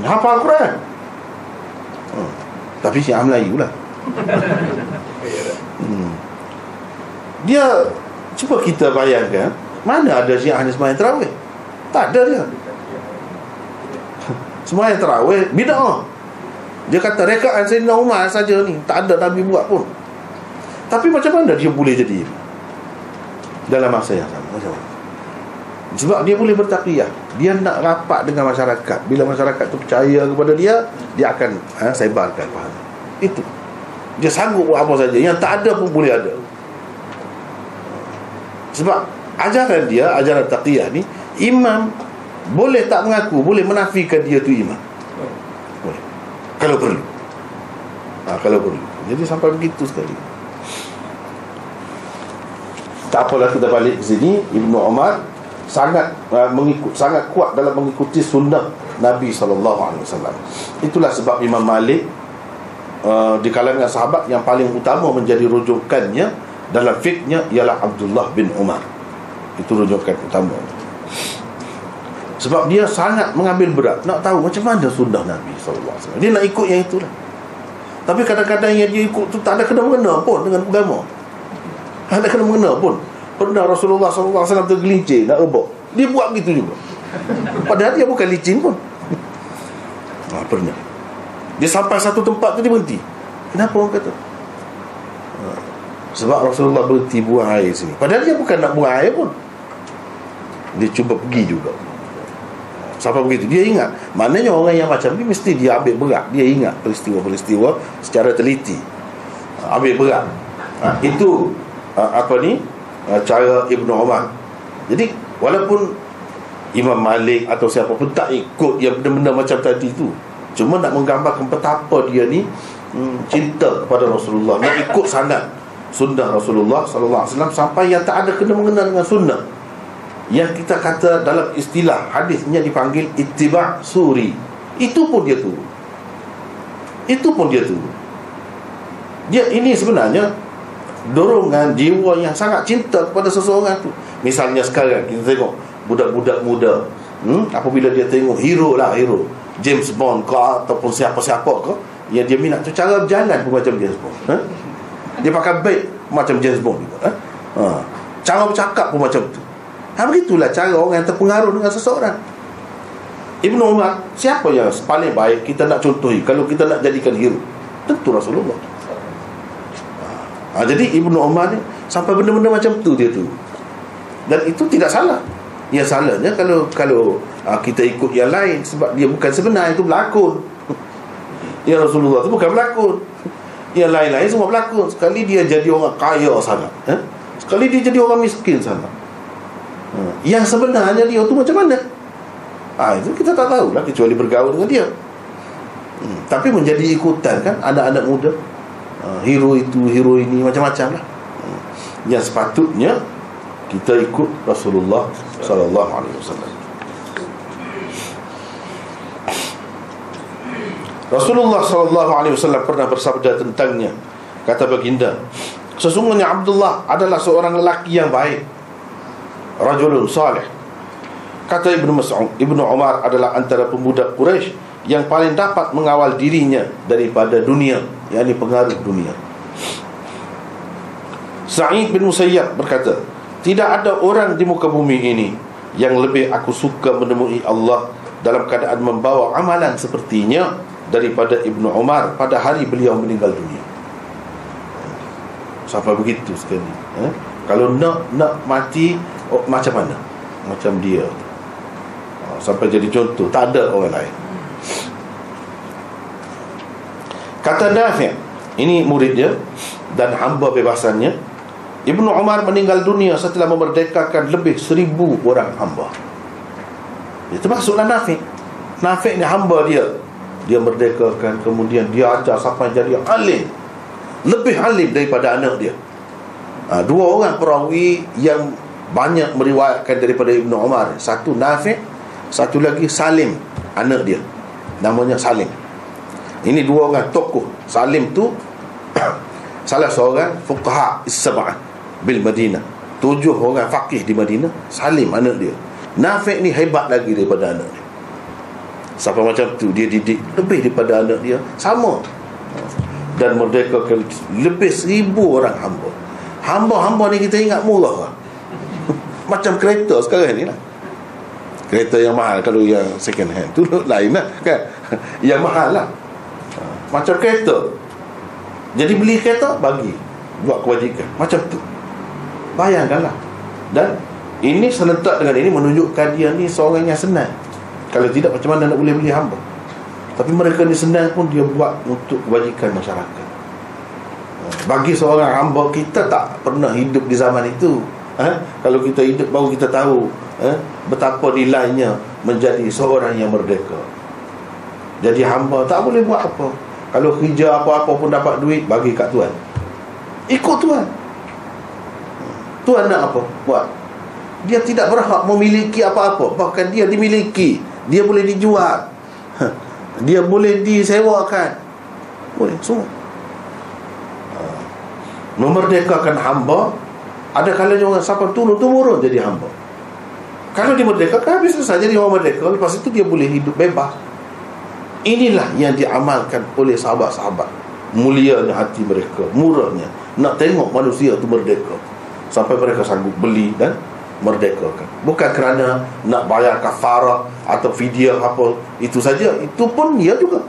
hafal Quran. Hmm. tapi Syiah Melayu lah. Hmm. dia cuba kita bayangkan mana ada Syiah ni semayan tarawih? Tak ada dia semayan tarawih bid'ah dia kata rekaan Sayyidina Umar saja ni. Tak ada Nabi buat pun. Tapi macam mana dia boleh jadi? Dalam masa yang sama Macam mana? Sebab dia boleh bertakiyah Dia nak rapat dengan masyarakat. Bila masyarakat tu percaya kepada dia Dia akan ha, sebarkan faham Itu. Dia sanggup buat apa saja. Yang tak ada pun boleh ada. Sebab Ajaran dia Ajaran takiyah ni Imam Boleh tak mengaku? Boleh menafikan dia tu imam Boleh. Kalau perlu. Ha, Kalau perlu. Jadi sampai begitu sekali. Tak apalah kita balik ke sini. Ibnu Umar sangat uh, mengikut sangat kuat dalam mengikuti sunnah Nabi wasallam. Itulah sebab Imam Malik uh, di kalangan sahabat yang paling utama menjadi rujukannya dalam fiknya ialah Abdullah bin Umar. Itu rujukan utama. Sebab dia sangat mengambil berat. Nak tahu macam mana sunnah Nabi wasallam. Dia nak ikut yang itulah. Tapi kadang-kadang yang dia ikut tu tak ada kena-mengena pun dengan agama. Ada kena mengena pun. Pernah Rasulullah SAW tergelincir Nak rebok Dia buat begitu juga. Padahal dia bukan licin pun. Ha, Pernah. Dia sampai satu tempat tu dia berhenti. Kenapa orang kata? Ha, Sebab Rasulullah berhenti buang air sini. Padahal dia bukan nak buang air pun. Dia cuba pergi juga Sampai begitu. Dia ingat. Maknanya orang yang macam ni Mesti dia ambil berat. Dia ingat peristiwa-peristiwa Secara teliti. Ha, Ambil berat. Ha, Itu uh, apa ni? Uh, cara Ibnu Umar jadi walaupun Imam Malik atau siapa pun tak ikut yang benda-benda macam tadi tu. Cuma nak menggambarkan betapa dia ni hmm, cinta kepada Rasulullah. Nak ikut sanad sunnah Rasulullah sallallahu alaihi wasallam sampai yang tak ada kena mengenal dengan sunnah yang kita kata dalam istilah hadisnya dipanggil ittiba' suri itu pun dia tu itu pun dia tu dia ini sebenarnya dorongan jiwa yang sangat cinta kepada seseorang tu misalnya sekarang kita tengok budak-budak muda hmm? apabila dia tengok hero lah hero James Bond ke ataupun siapa-siapa ke yang dia minat tu cara berjalan pun macam James Bond ha? dia pakai beg macam James Bond juga ha? Ha. cara bercakap pun macam tu ha, begitulah cara orang yang terpengaruh dengan seseorang. Ibn Umar siapa yang paling baik kita nak contohi kalau kita nak jadikan hero? Tentu Rasulullah. Ha, Jadi Ibnu Umar ni Sampai benda-benda macam tu dia tu. Dan itu tidak salah. Yang salahnya kalau kalau ha, Kita ikut yang lain Sebab dia bukan sebenar Itu berlakon. Ya Rasulullah tu bukan berlakon. Yang lain-lain semua berlakon. Sekali dia jadi orang kaya sangat eh? Sekali dia jadi orang miskin sangat ha, Yang sebenarnya dia tu macam mana? Ha, Itu kita tak tahu lah Kecuali bergaul dengan dia. Hmm, Tapi menjadi ikutan kan Anak-anak muda. Ah, hero itu hero ini macam-macam lah. Hmm. yang sepatutnya kita ikut Rasulullah sallallahu alaihi wasallam. Rasulullah sallallahu alaihi wasallam pernah bersabda tentangnya. Kata baginda sesungguhnya Abdullah adalah seorang lelaki yang baik rajulun salih. Kata Ibnu Mas'ud Ibnu Umar adalah antara pemuda Quraisy yang paling dapat mengawal dirinya daripada dunia yakni pengaruh dunia. Sa'id bin Musayyab berkata tidak ada orang di muka bumi ini yang lebih aku suka menemui Allah dalam keadaan membawa amalan sepertinya daripada Ibnu Umar pada hari beliau meninggal dunia. Sampai begitu sekali eh? Kalau nak nak mati oh, macam mana? Macam dia. Oh, sampai jadi contoh. Tak ada orang lain. Kata Nafi' Ini murid dia Dan hamba bebasannya Ibnu Umar meninggal dunia setelah memerdekakan lebih seribu orang hamba. Itu maksudlah Nafi' Nafi' ni hamba dia. Dia merdekakan Kemudian dia ajar sampai jadi alim. Lebih alim daripada anak dia ha, Dua orang perawi yang banyak meriwayatkan daripada Ibnu Umar. Satu Nafi' Satu lagi Salim Anak dia. Namanya Salim. Ini dua orang tokoh. Salim tu Salah seorang Fuqaha Is-sab'ah bil Madinah. Tujuh orang faqih di Madinah Salim anak dia. Nafi' ni hebat lagi daripada anak dia. Sampai macam tu Dia didik lebih daripada anak dia. Sama. Dan merdekakan Lebih seribu orang hamba Hamba-hamba ni kita ingat murah lah. Macam kereta sekarang ni lah Kereta yang mahal Kalau yang second hand tu lain lah kan Yang mahal lah Macam kereta Jadi beli kereta Bagi Buat kewajikan Macam tu Bayangkanlah Dan ini serentak dengan ini menunjukkan dia ni seorang yang senang. Kalau tidak macam mana nak boleh beli hamba? Tapi mereka ni senang pun dia buat untuk kebajikan masyarakat. Bagi seorang hamba kita tak pernah hidup di zaman itu. Ha? Kalau kita hidup baru kita tahu ha? betapa nilainya menjadi seorang yang merdeka. Jadi hamba tak boleh buat apa. Kalau kerja apa-apa pun dapat duit bagi kat tuan. Ikut tuan. Tuan nak apa? Buat dia tidak berhak memiliki apa-apa bahkan dia dimiliki dia boleh dijual ha. dia boleh disewakan boleh semua. Memerdekakan hamba ada kalanya orang siapa turun turun jadi hamba. Kalau dia merdeka kan habis selesai jadi orang merdeka lepas itu dia boleh hidup bebas. Inilah yang diamalkan oleh sahabat-sahabat. Mulianya hati mereka murahnya. Nak tengok manusia itu merdeka sampai mereka sanggup beli dan merdekakan. Bukan kerana nak bayar kafarah atau fidyah apa itu saja. Itu pun ya juga.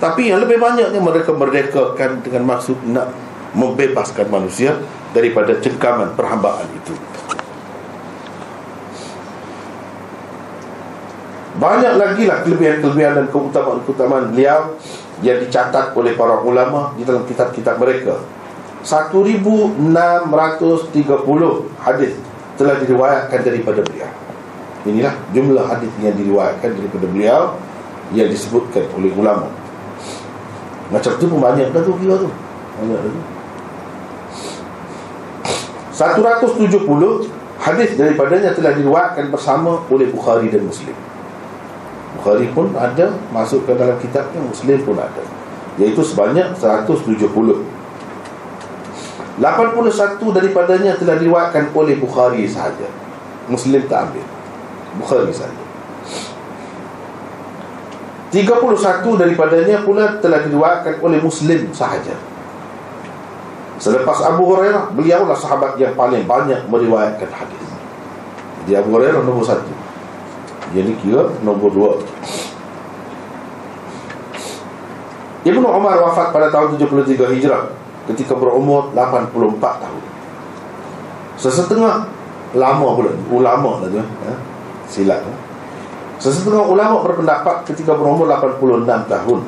Tapi yang lebih banyaknya mereka merdekakan dengan maksud nak membebaskan manusia daripada cengkaman perhambaan itu banyak lagi lah kelebihan-kelebihan dan keutamaan-keutamaan beliau yang dicatat oleh para ulama di dalam kitab-kitab mereka 1630 hadis telah diriwayatkan daripada beliau. Inilah jumlah hadis yang diriwayatkan daripada beliau yang disebutkan oleh ulama. Macam tu pun banyak dah tu kira tu. Banyak dah tu. 170 hadis daripadanya telah diriwayatkan bersama oleh Bukhari dan Muslim. Bukhari pun ada masuk ke dalam kitabnya, Muslim pun ada. Iaitu sebanyak 170. 81 daripadanya telah diriwayatkan oleh Bukhari sahaja. Muslim tak ambil. Bukhari sahaja. 31 daripadanya pula telah diriwayatkan oleh Muslim sahaja. Selepas Abu Hurairah, beliaulah sahabat yang paling banyak meriwayatkan hadis. Jadi Abu Hurairah nombor satu. Jadi kira nombor dua. Ibnu Umar wafat pada tahun 73 Hijrah ketika berumur 84 tahun sesetengah lama pula ulama lah tu ya? silat ya? sesetengah ulama berpendapat ketika berumur 86 tahun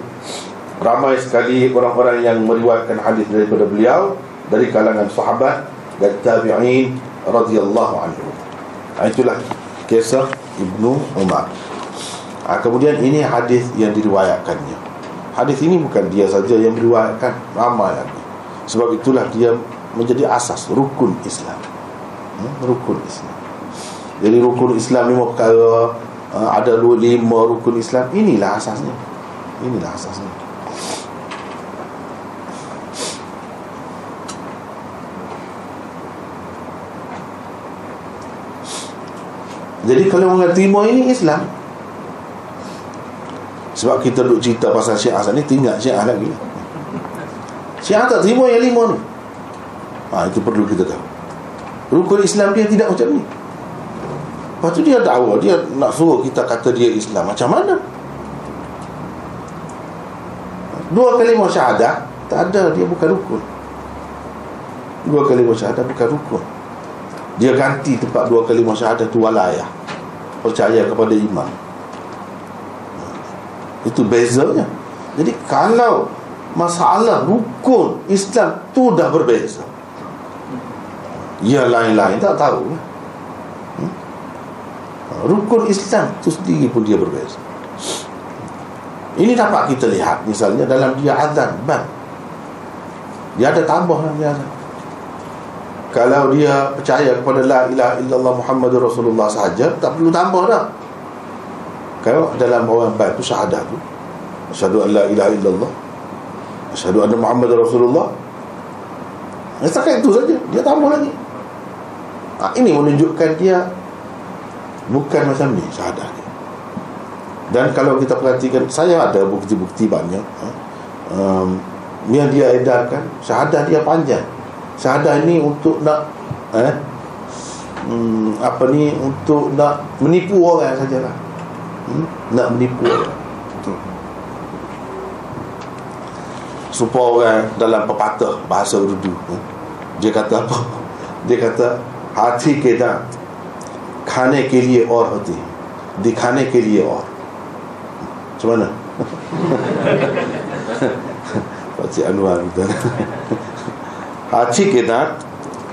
ramai sekali orang-orang yang meriwayatkan hadis daripada beliau dari kalangan sahabat dan tabi'in radhiyallahu anhu itulah kisah Ibnu Umar ha, kemudian ini hadis yang diriwayatkannya hadis ini bukan dia saja yang diriwayatkan ramai lagi sebab itulah dia menjadi asas rukun Islam. Hmm? Rukun Islam. Jadi rukun Islam lima perkara uh, ada lima rukun Islam inilah asasnya. Inilah asasnya. Jadi kalau orang terima ini Islam. Sebab kita duk cerita pasal syiah ni Tinggal syiah lagi. Syiah tak terima yang lima ni. Ha, Itu perlu kita tahu. Rukun Islam dia tidak macam ni. Lepas tu dia tahu Dia nak suruh kita kata dia Islam. Macam mana? Dua kalimah syahadah Tak ada. Dia bukan rukun. Dua kalimah syahadah bukan rukun Dia ganti tempat dua kalimah syahadah tu walayah Percaya kepada imam Itu bezanya. Jadi kalau masalah rukun Islam tu dah berbeza. Yang lain-lain. Tak tahu. Hmm? rukun Islam tu sendiri pun dia berbeza. Ini dapat kita lihat misalnya dalam dia azan. Ban dia ada tambah dia azan kalau dia percaya kepada la ilaha illallah muhammadur rasulullah sahaja tak perlu tambah dah. Kalau dalam orang ban tu syahadah tu asyhadu an la ilaha illallah Asyhadu anna Muhammad Rasulullah. Setakat itu saja Dia tambah lagi. Ha, Ini menunjukkan dia Bukan macam ni syahadah dia. Dan kalau kita perhatikan Saya ada bukti-bukti banyak ha, um, Yang dia edarkan Syahadah dia panjang syahadah ni untuk nak eh hmm, apa ni untuk nak menipu orang sajalah. Hmm? nak menipu orang. Hmm. supaya orang dalam pepatah bahasa urdu hmm? dia kata apa? Dia kata hati ke dah khane ke liye aur hoti dikhane ke liye aur macam mana? Pakcik Anwar हाथी के दांत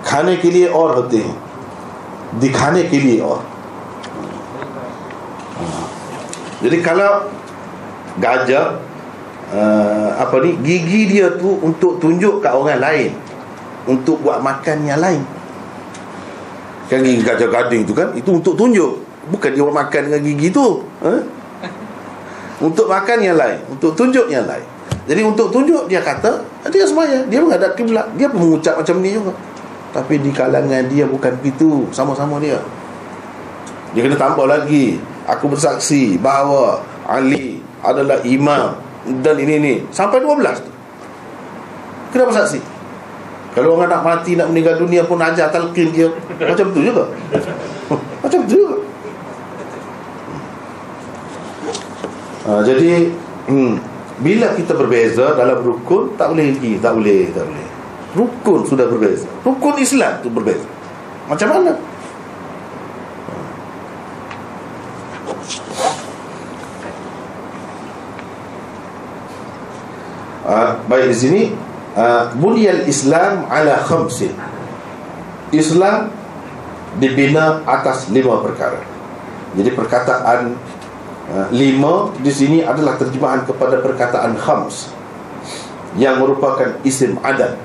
खाने के लिए और होते हैं दिखाने के लिए और jadi kalau gajah uh, apa ni gigi dia tu untuk tunjuk kat orang lain untuk buat makan yang lain kan gigi gajah gading tu kan itu untuk tunjuk bukan dia buat makan dengan gigi tu ha? untuk makan yang lain untuk tunjuk yang lain jadi untuk tunjuk dia kata dia semaya. Dia menghadap kiblat. Dia pun mengucap macam ni juga. Tapi di kalangan dia bukan begitu. Sama-sama dia. Dia kena tambah lagi. Aku bersaksi bahawa Ali adalah imam dan ini ni sampai 12 tu kenapa saksi? Kalau orang nak mati nak meninggal dunia pun ajar talqin dia. Macam tu juga. Macam tu juga. Ha, jadi hmm, bila kita berbeza dalam rukun tak boleh lagi tak boleh tak boleh. Rukun sudah berbeza. Rukun Islam tu berbeza. Macam mana? Uh, baik di sini. Uh, bunyal Islam ala khamsin. Islam dibina atas lima perkara. Jadi perkataan uh, lima di sini adalah terjemahan kepada perkataan khams yang merupakan isim adat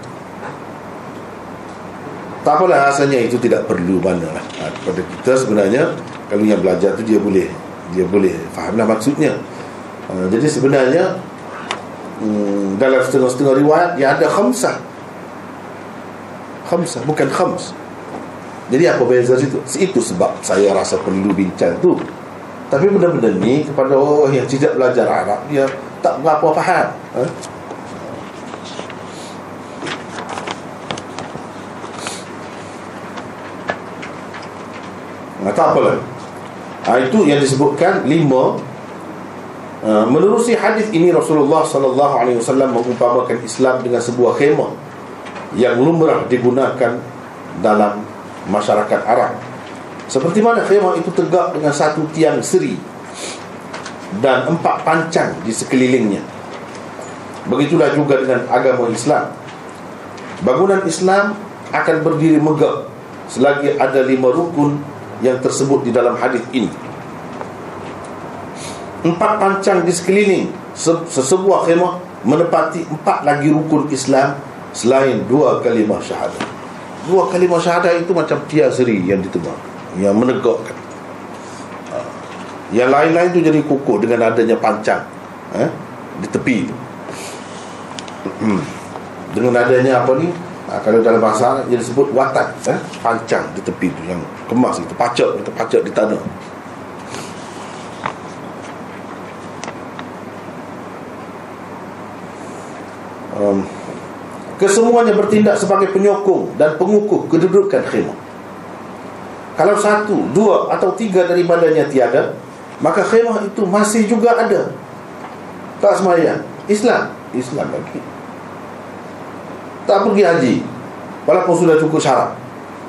tak apalah rasanya itu tidak perlu mana lah. Uh, kepada kita sebenarnya kalau yang belajar tu dia boleh dia boleh fahamlah maksudnya. Uh, jadi sebenarnya hmm, dalam setengah-setengah riwayat dia ada khamsah. Khamsah bukan khams. Jadi apa beza situ? Itu sebab saya rasa perlu bincang tu tapi benda-benda ni kepada orang yang tidak belajar Arab dia tak berapa faham ha? tak apa lah ha, itu yang disebutkan lima Uh, menerusi hadis ini Rasulullah sallallahu alaihi wasallam mengumpamakan Islam dengan sebuah khemah yang lumrah digunakan dalam masyarakat Arab. Seperti mana khemah itu tegak dengan satu tiang seri dan empat pancang di sekelilingnya. Begitulah juga dengan agama Islam. Bangunan Islam akan berdiri megah selagi ada lima rukun yang tersebut di dalam hadis ini empat pancang di sekeliling sesebuah khemah menepati empat lagi rukun Islam selain dua kalimah syahadah. Dua kalimah syahadah itu macam tiang seri yang ditebak, yang menegakkan. Ha. Yang lain-lain itu jadi kukuh dengan adanya pancang eh, di tepi itu. Hmm. Dengan adanya apa ni? Ha, kalau dalam bahasa dia disebut watan, eh, pancang di tepi itu yang kemas itu, pacak, itu pacak di tanah. um, kesemuanya bertindak sebagai penyokong dan pengukuh kedudukan khemah kalau satu, dua atau tiga daripadanya tiada maka khemah itu masih juga ada. Tak semayang. Islam. Islam lagi. Tak pergi haji walaupun sudah cukup syarat.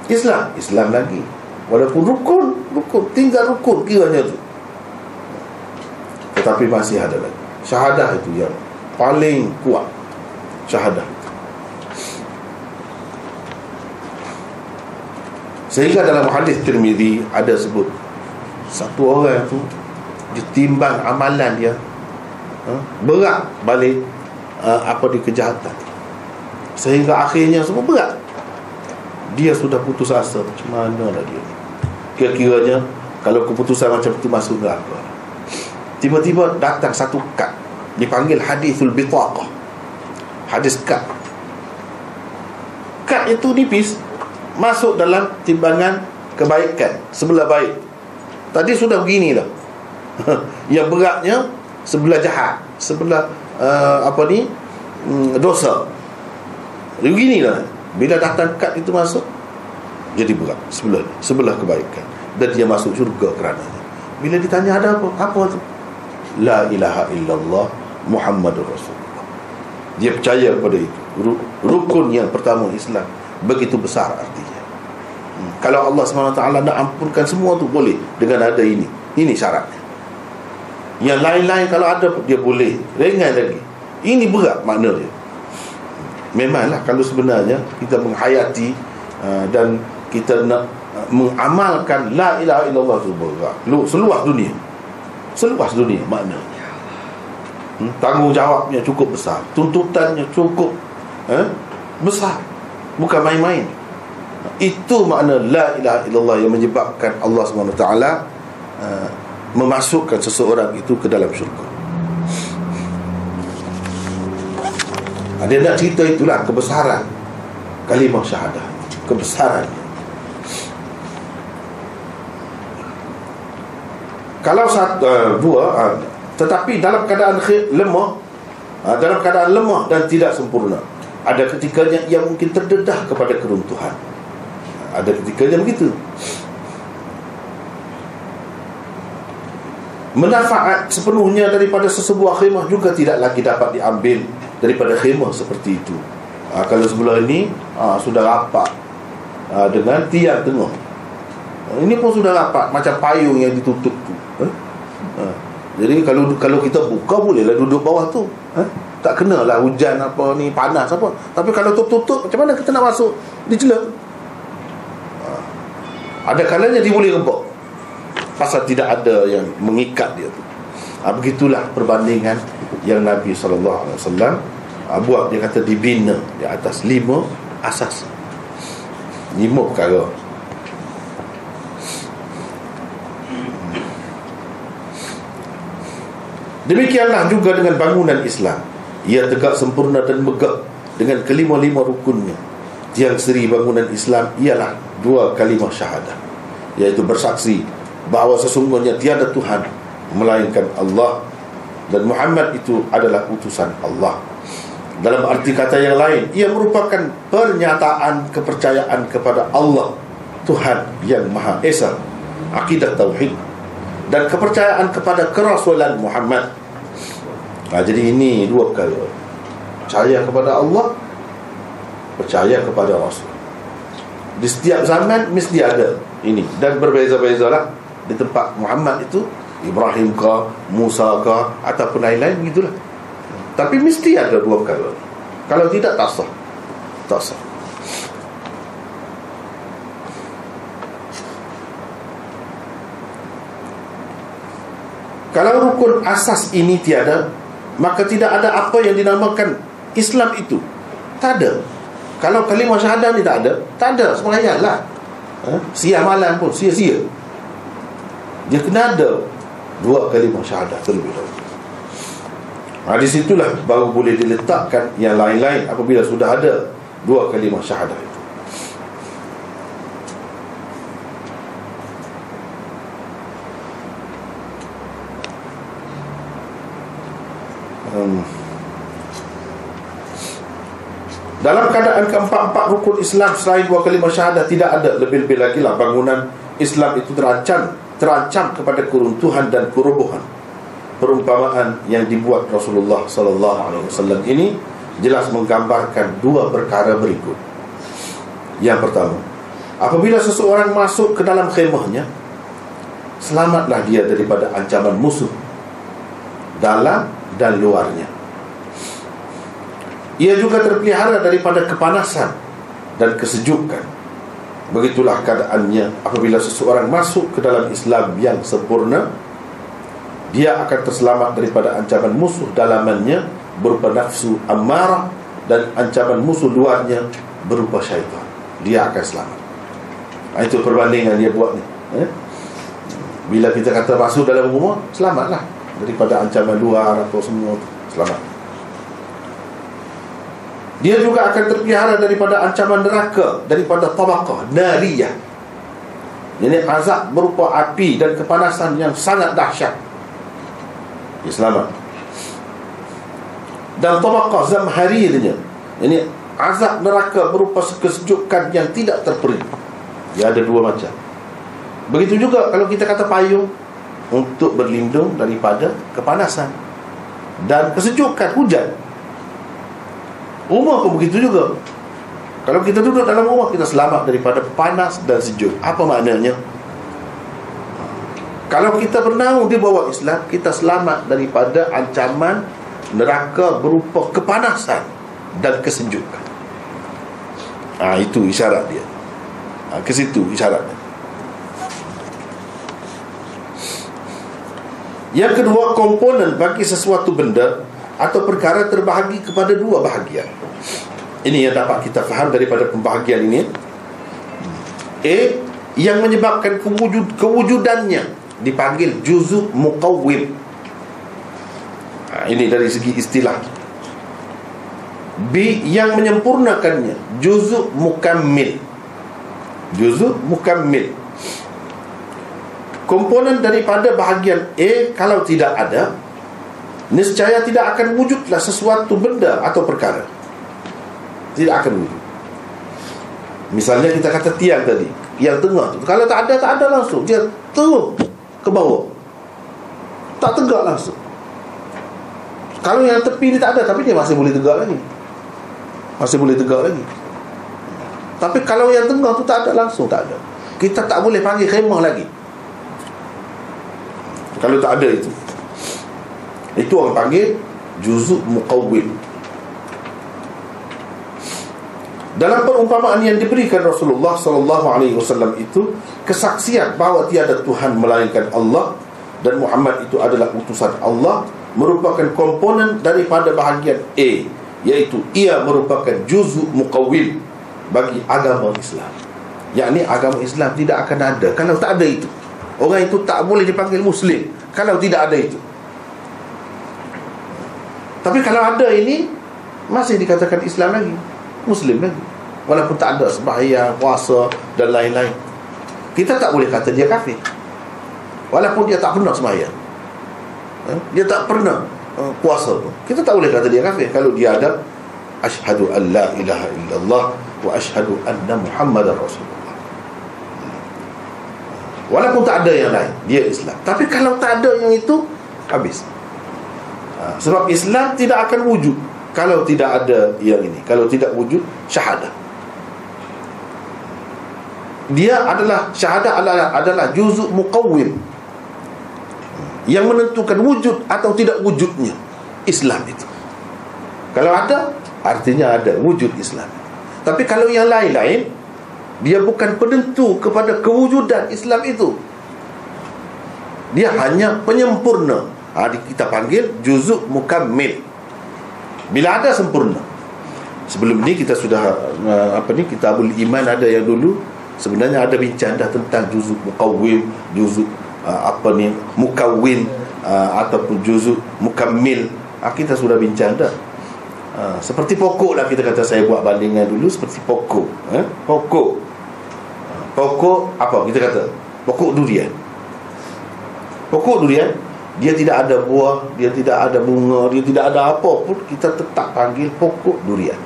Islam. Islam lagi. Walaupun rukun rukun. Tinggal rukun kiranya tu. Tetapi masih ada lagi. Syahadah itu yang paling kuat. Syahadah sehingga dalam hadis Tirmizi ada sebut satu orang tu ditimbang amalan dia ha, berat balik uh, apa di kejahatan. Sehingga akhirnya semua berat. Dia sudah putus asa macam mana lah dia? Kira-kiranya kalau keputusan macam itu masuk neraka. Tiba-tiba datang satu kad dipanggil hadisul bitaqah. Hadis kad kad itu nipis masuk dalam timbangan kebaikan sebelah baik. Tadi sudah begini dah yang beratnya sebelah jahat sebelah uh, apa ni um, dosa. Begini lah bila datang kad itu masuk jadi berat. Sebelah sebelah kebaikan. Dan dia masuk syurga kerana bila ditanya ada apa apa tu? La ilaha illallah muhammadur rasulullah. Dia percaya kepada itu. Rukun yang pertama Islam. Begitu besar hmm. Kalau Allah SWT nak ampunkan semua tu boleh. Dengan ada ini. Ini syaratnya. Yang lain-lain kalau ada dia boleh. Ringan lagi. Ini berat makna dia memanglah kalau sebenarnya kita menghayati uh, dan kita nak uh, mengamalkan la ilaha illallah tu berat. Seluas dunia. Seluas dunia makna hmm? tanggungjawabnya cukup besar. Tuntutannya cukup eh? besar. Bukan main-main itu makna la ilaha illallah yang menyebabkan Allah SWT uh, memasukkan seseorang itu ke dalam syurga. Dia nak cerita itulah kebesaran kalimah syahadah kebesarannya kalau satu uh, dua uh, tetapi dalam keadaan lemah uh, dalam keadaan lemah dan tidak sempurna ada ketikanya ia mungkin terdedah kepada keruntuhan ada ketikanya begitu Menafaat sepenuhnya daripada sesebuah khemah juga tidak lagi dapat diambil daripada khemah seperti itu ha, Kalau sebelah ini ha, sudah rapat ha, dengan tiang tengah ha, Ini pun sudah rapat macam payung yang ditutup tu ha? Ha. Jadi kalau kalau kita buka bolehlah duduk bawah tu ha? Tak kenalah hujan apa ni panas apa Tapi kalau tutup-tutup macam mana kita nak masuk di celah ha. Ada kalanya dia boleh rebak pasal tidak ada yang mengikat dia tu. Ha, begitulah perbandingan yang Nabi SAW ha, buat. Dia kata dibina di atas lima asas. Lima perkara. Demikianlah juga dengan bangunan Islam. Ia tegak sempurna dan megah dengan kelima-lima rukunnya tiang seri bangunan Islam ialah dua kalimah syahadah iaitu bersaksi bahawa sesungguhnya tiada Tuhan melainkan Allah dan Muhammad itu adalah utusan Allah. Dalam arti kata yang lain ia merupakan pernyataan kepercayaan kepada Allah Tuhan yang Maha Esa akidah tauhid dan kepercayaan kepada kerasulan Muhammad. Nah, jadi ini dua perkara. Percaya kepada Allah percaya kepada Rasul. Di setiap zaman mesti ada ini. Dan berbeza-bezalah di tempat Muhammad itu Ibrahim ke Musa ke ataupun lain-lain begitulah. Tapi mesti ada dua perkara. Kalau tidak tak sah. Tak sah. Kalau rukun asas ini tiada maka tidak ada apa yang dinamakan Islam itu. Tak ada kalau kalimah syahadah ni tak ada tak ada. Semayang lah. Ha? siang malam pun sia-sia. Dia kena ada dua kalimah syahadah terlebih dahulu. Ha, di situlah baru boleh diletakkan yang lain-lain apabila sudah ada dua kalimah syahadah itu. Hmm. Dalam keadaan keempat-empat rukun Islam Selain dua kalimah syahadah Tidak ada lebih-lebih lagi lah Bangunan Islam itu terancam terancam kepada keruntuhan dan kerubuhan. Perumpamaan yang dibuat Rasulullah sallallahu alaihi wasallam ini jelas menggambarkan dua perkara berikut. Yang pertama, apabila seseorang masuk ke dalam khemahnya, selamatlah dia daripada ancaman musuh dalam dan luarnya. Ia juga terpelihara daripada kepanasan dan kesejukan. Begitulah keadaannya apabila seseorang masuk ke dalam Islam yang sempurna Dia akan terselamat daripada ancaman musuh dalamannya Berupa nafsu amarah Dan ancaman musuh luarnya berupa syaitan. Dia akan selamat. Nah, Itu perbandingan dia buat ni. Eh? Bila kita kata masuk dalam rumah Selamatlah Daripada ancaman luar atau semua Selamat dia juga akan terpihara daripada ancaman neraka daripada tabaqah nariyah. Ini azab berupa api dan kepanasan yang sangat dahsyat. Dia selamat. Dan tabaqah zamhariyah ini azab neraka berupa kesejukan yang tidak terperi dia ada dua macam. Begitu juga kalau kita kata payung untuk berlindung daripada kepanasan dan kesejukan hujan rumah pun begitu juga. Kalau kita duduk dalam rumah kita selamat daripada panas dan sejuk. Apa maknanya? Kalau kita bernaung di bawah Islam kita selamat daripada ancaman neraka berupa kepanasan dan kesejukan. Ha, itu isyarat dia. Ha, ke situ isyaratnya Yang kedua, komponen bagi sesuatu benda atau perkara terbahagi kepada dua bahagian. Ini yang dapat kita faham daripada pembahagian ini. A yang menyebabkan kewujud kewujudannya dipanggil juzuk muqawwim. Ha, ini dari segi istilah. B yang menyempurnakannya juzuk mukammil. Juzuk mukammil komponen daripada bahagian A kalau tidak ada niscaya tidak akan wujudlah sesuatu benda atau perkara. Tidak akan wujud. Misalnya kita kata tiang tadi yang tengah tu. Kalau tak ada tak ada langsung. Dia turun ke bawah. Tak tegak langsung. Kalau yang tepi ni tak ada tapi dia masih boleh tegak lagi. Masih boleh tegak lagi. Tapi kalau yang tengah tu tak ada langsung tak ada. Kita tak boleh panggil khemah lagi. Kalau tak ada itu itu orang panggil juzuk muqawwil. Dalam perumpamaan yang diberikan Rasulullah sallallahu alaihi wasallam itu kesaksian bahawa tiada tuhan melainkan Allah dan Muhammad itu adalah utusan Allah merupakan komponen daripada bahagian A iaitu ia merupakan juzuk muqawwil bagi agama Islam. Yakni agama Islam tidak akan ada kalau tak ada itu. Orang itu tak boleh dipanggil Muslim Kalau tidak ada itu Tapi kalau ada ini Masih dikatakan Islam lagi. Muslim lagi. Walaupun tak ada sembahyang, puasa dan lain-lain. Kita tak boleh kata dia kafir. Walaupun dia tak pernah sembahyang. Eh, Dia tak pernah eh, puasa pun. Kita tak boleh kata dia kafir. Kalau dia ada Ashhadu an la ilaha illallah Wa ashhadu anna muhammadan rasulullah. Walaupun tak ada yang lain Dia Islam. Tapi kalau tak ada yang itu Habis Sebab Islam tidak akan wujud Kalau tidak ada yang ini. Kalau tidak wujud Syahadah. Dia adalah Syahadah adalah, adalah juzuk muqawwim. Yang menentukan wujud Atau tidak wujudnya. Islam itu. Kalau ada Artinya ada wujud Islam. Tapi kalau yang lain-lain dia bukan penentu kepada kewujudan Islam itu. Dia hanya penyempurna ha, kita panggil juzuk mukammil. Bila ada sempurna. Sebelum ni kita sudah uh, apa ni kitabul iman ada yang dulu. Sebenarnya ada bincang dah tentang juzuk muqawwim juzuk uh, apa ni mukawwin uh, ataupun juzuk mukammil. Ha, kita sudah bincang dah. Ha, seperti pokok lah kita kata saya buat bandingan dulu seperti pokok eh? pokok. Pokok apa kita kata? Pokok durian. Pokok durian dia tidak ada buah dia tidak ada bunga dia tidak ada apa pun kita tetap panggil pokok durian.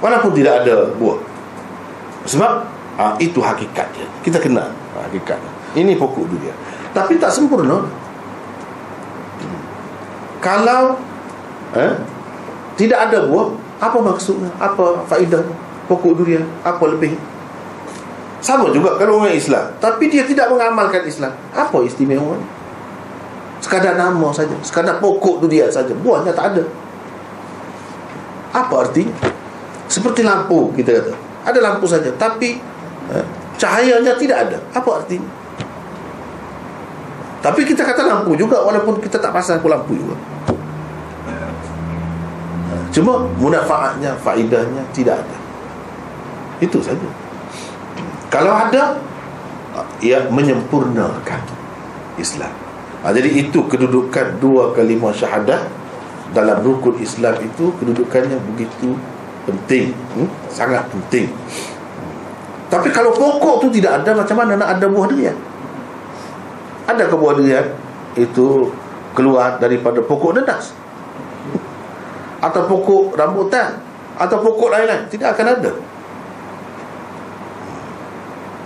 Walaupun tidak ada buah. Sebab ha, itu hakikatnya kita kenal hakikat ini pokok durian. Tapi tak sempurna. Kalau eh, tidak ada buah apa maksudnya? Apa faedahnya pokok durian? Apa lebih sama juga kalau orang Islam. Tapi dia tidak mengamalkan Islam. Apa istimewa sekadar nama saja. Sekadar pokok durian saja. Buahnya tak ada. Apa artinya seperti lampu kita kata. Ada lampu saja tapi eh, cahayanya tidak ada. Apa artinya tapi kita kata lampu juga walaupun kita tak pasang lampu juga. Cuma munafaatnya faedahnya tidak ada. Itu saja kalau ada ia menyempurnakan Islam. Ha, jadi itu kedudukan dua kalimah syahadah dalam rukun Islam itu kedudukannya begitu penting hmm? sangat penting. Tapi kalau pokok tu tidak ada macam mana nak ada buah durian? Ada ke buah durian? Itu keluar daripada pokok denas atau pokok rambutan. Atau pokok lain-lain. Tidak akan ada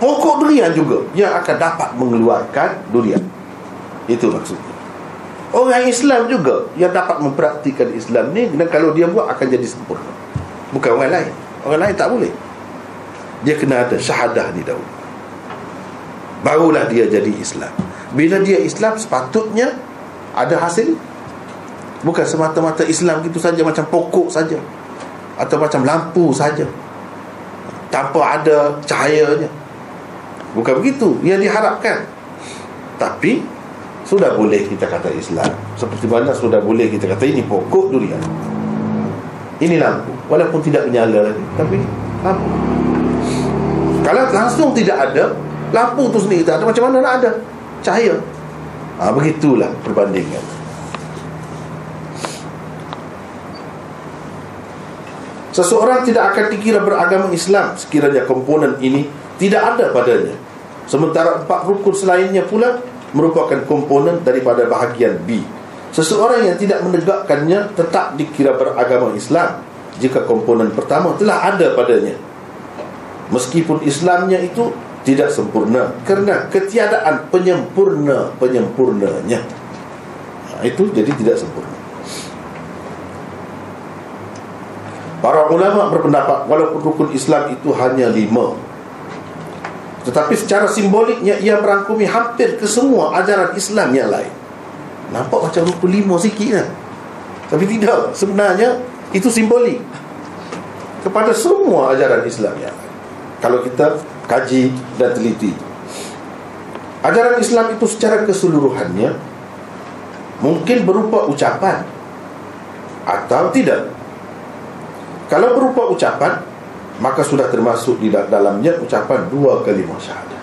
pokok durian juga yang akan dapat mengeluarkan durian. Itu maksudnya. Orang Islam juga yang dapat mempraktikkan Islam ni dan kalau dia buat akan jadi sempurna. Bukan orang lain. Orang lain tak boleh. Dia kena ada syahadah ni dahulu barulah dia jadi Islam. Bila dia Islam sepatutnya ada hasil. Bukan semata-mata Islam gitu saja macam pokok saja. Atau macam lampu saja. Tanpa ada cahayanya Bukan begitu. Yang diharapkan. Tapi Sudah boleh kita kata Islam. Seperti mana sudah boleh kita kata Ini pokok durian. Ini lampu. Walaupun tidak menyala lagi Tapi lampu. Kalau langsung tidak ada Lampu tu sendiri tak ada. Macam mana nak ada? Cahaya. Ha, Begitulah perbandingan. Seseorang tidak akan dikira beragama Islam Sekiranya komponen ini tidak ada padanya. Sementara empat rukun selainnya pula merupakan komponen daripada bahagian B. Seseorang yang tidak menegakkannya tetap dikira beragama Islam jika komponen pertama telah ada padanya. Meskipun Islamnya itu tidak sempurna kerana ketiadaan penyempurna penyempurnanya nah, itu jadi tidak sempurna. Para ulama berpendapat walaupun rukun Islam itu hanya lima tetapi secara simboliknya ia merangkumi hampir ke semua ajaran Islam yang lain. Nampak macam rukun lima sikit kan? Tapi tidak, sebenarnya itu simbolik kepada semua ajaran Islam yang lain. Kalau kita kaji dan teliti. Ajaran Islam itu secara keseluruhannya mungkin berupa ucapan atau tidak. Kalau berupa ucapan, maka sudah termasuk di dalamnya ucapan dua kalimah syahadah.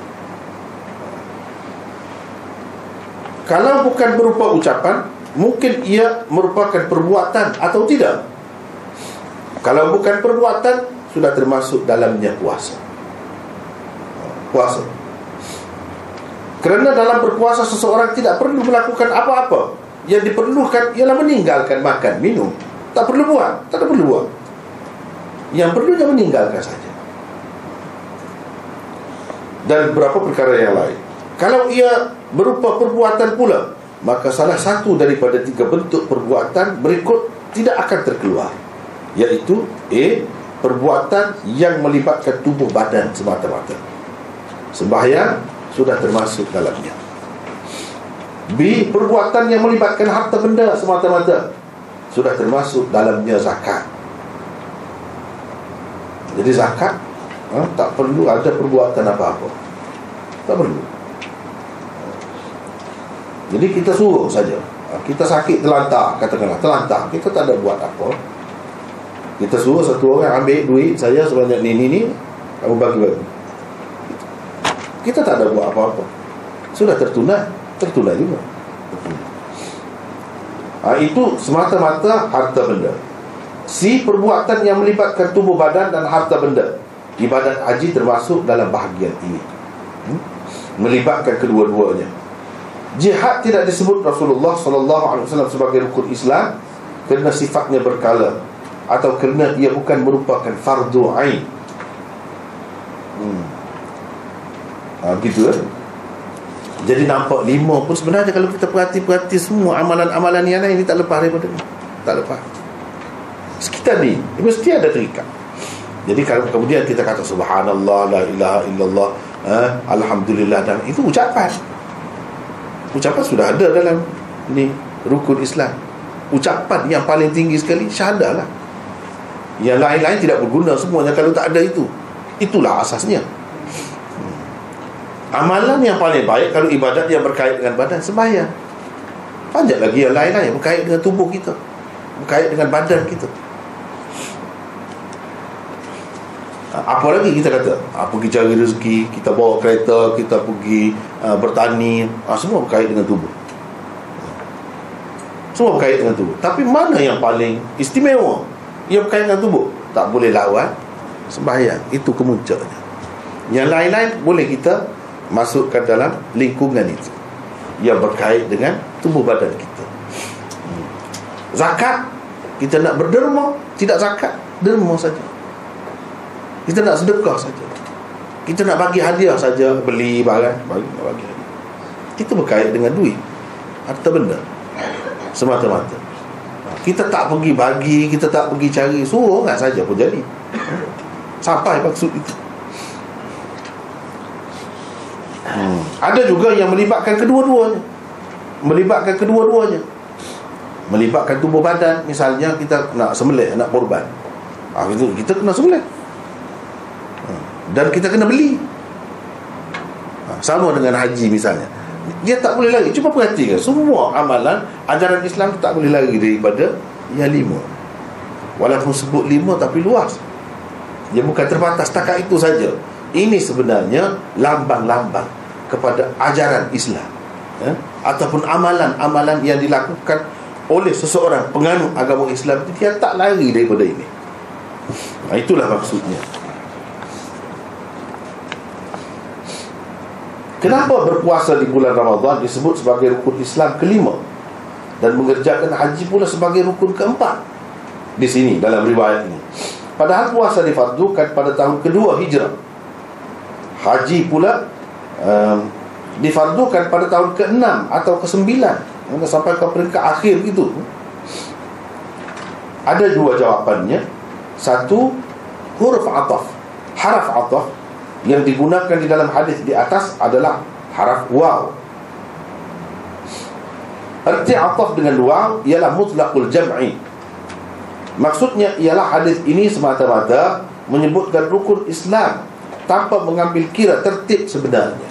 Kalau bukan berupa ucapan, mungkin ia merupakan perbuatan atau tidak. Kalau bukan perbuatan, sudah termasuk dalamnya puasa. Puasa. Kerana dalam berpuasa seseorang tidak perlu melakukan apa-apa. Yang diperlukan ialah meninggalkan makan, minum. Tak perlu buat, tak perlu buat. Yang perlu dia meninggalkan saja. Dan beberapa perkara yang lain. Kalau ia berupa perbuatan pula Maka salah satu daripada tiga bentuk perbuatan berikut Tidak akan terkeluar. Iaitu A. Perbuatan yang melibatkan tubuh badan semata-mata. Sembahyang sudah termasuk dalamnya. B. Perbuatan yang melibatkan harta benda semata-mata. Sudah termasuk dalamnya zakat jadi zakat ha, Tak perlu ada perbuatan apa-apa. Tak perlu. Jadi kita suruh saja. Ha, Kita sakit terlantar Katakanlah terlantar Kita tak ada buat apa. Kita suruh satu orang ambil duit saya sebanyak ni ni ni Kamu bagi-bagi. Kita tak ada buat apa-apa. Sudah tertunai Tertunai juga. Ha, itu semata-mata harta benda Si perbuatan yang melibatkan tubuh badan dan harta benda. Ibadat haji termasuk dalam bahagian ini. Hmm? Melibatkan kedua-duanya. Jihad tidak disebut Rasulullah SAW sebagai rukun Islam Kerana sifatnya berkala Atau kerana ia bukan merupakan fardu ain. Hmm. ha, Begitu kan Jadi nampak lima pun sebenarnya Kalau kita perhati-perhati semua Amalan-amalan yang lain Ini tak lepas daripada Tak lepas sekitar ni. Mesti ada terikat. Jadi kalau kemudian kita kata subhanallah la ilaha illallah eh, alhamdulillah dan itu ucapan. Ucapan sudah ada dalam ni rukun Islam. Ucapan yang paling tinggi sekali syahadah lah. Yang lain-lain tidak berguna semuanya kalau tak ada itu. Itulah asasnya. Amalan yang paling baik kalau ibadat yang berkait dengan badan sembahyang. Panjang lagi yang lain-lain berkait dengan tubuh kita berkait dengan badan kita apa lagi kita kata? Ha, pergi cari rezeki kita bawa kereta kita pergi uh, bertani. Ha, semua berkait dengan tubuh. Semua berkait dengan tubuh. Tapi mana yang paling istimewa? Yang berkait dengan tubuh. Tak boleh lawan Sembahyang. Itu kemuncaknya. Yang lain-lain boleh kita Masukkan dalam lingkungan itu. Yang berkait dengan tubuh badan kita. Hmm. Zakat Kita nak berderma Tidak zakat Derma saja Kita nak sedekah saja. Kita nak bagi hadiah saja. Beli barang Bagi, bagi hadiah. Itu berkait dengan duit. Harta benda. Semata-mata. Kita tak pergi bagi kita tak pergi cari. Suruh orang saja pun jadi. Sampai maksud itu. Hmm. ada juga yang melibatkan kedua-duanya. Melibatkan kedua-duanya. Melibatkan tubuh badan. Misalnya kita nak sembelih nak korban. Ah itu kita kena sembelih. Dan kita kena beli. Ah, sama dengan haji misalnya. Dia tak boleh lari. Cuba perhatikan Semua amalan Ajaran Islam tak boleh lari daripada Yang lima. Walaupun sebut lima tapi luas. Dia bukan terbatas Takat itu saja. Ini sebenarnya Lambang-lambang Kepada ajaran Islam ya? Ataupun amalan-amalan yang dilakukan Oleh seseorang penganut agama Islam Dia tak lari daripada ini. Nah, Itulah maksudnya Kenapa berpuasa di bulan Ramadhan disebut sebagai rukun Islam kelima dan mengerjakan haji pula sebagai rukun keempat di sini dalam riwayat ini. Padahal puasa difardukan pada tahun kedua hijrah. Haji pula um, difardukan pada tahun ke-6 atau ke-9 sampai ke peringkat akhir itu. Ada dua jawapannya. Satu huruf ataf, haraf ataf yang digunakan di dalam hadis di atas adalah haraf waw. Arti ataf dengan waw ialah mutlaqul jam'i. Maksudnya ialah hadis ini semata-mata menyebutkan rukun Islam tanpa mengambil kira tertib sebenarnya.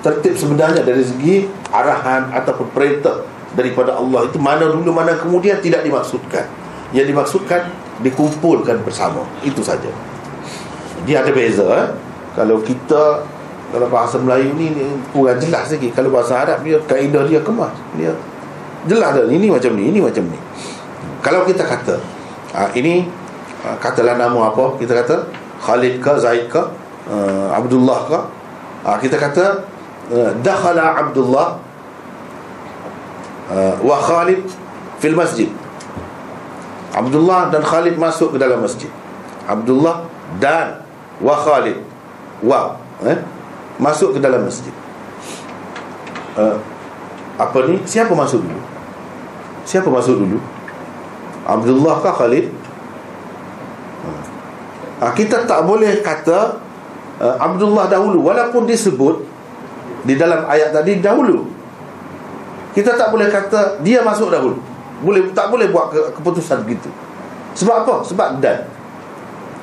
Tertib sebenarnya dari segi arahan ataupun perintah daripada Allah itu mana dulu mana kemudian tidak dimaksudkan. Yang dimaksudkan dikumpulkan bersama. Itu saja dia ada beza eh? kalau kita kalau bahasa Melayu ni, ni kurang jelas lagi. Kalau bahasa Arab dia kaedah dia kemas. Dia jelas dah ini macam ni ini macam ni. Kalau kita kata ha, ini ha, katalah nama apa? Kita kata Khalid ke Zaid ke uh, Abdullah ke? Ha, kita kata uh, dakhala Abdullah uh, wa Khalid fil masjid. Abdullah dan Khalid masuk ke dalam masjid. Abdullah dan wa Khalid. Wow eh? Masuk ke dalam masjid. Uh, apa ni? Siapa masuk dulu? Siapa masuk dulu? Abdullah ke Khalid? Uh, kita tak boleh kata uh, Abdullah dahulu. Walaupun disebut di dalam ayat tadi dahulu. Kita tak boleh kata dia masuk dahulu. Boleh tak boleh buat ke, keputusan begitu sebab apa? Sebab dan.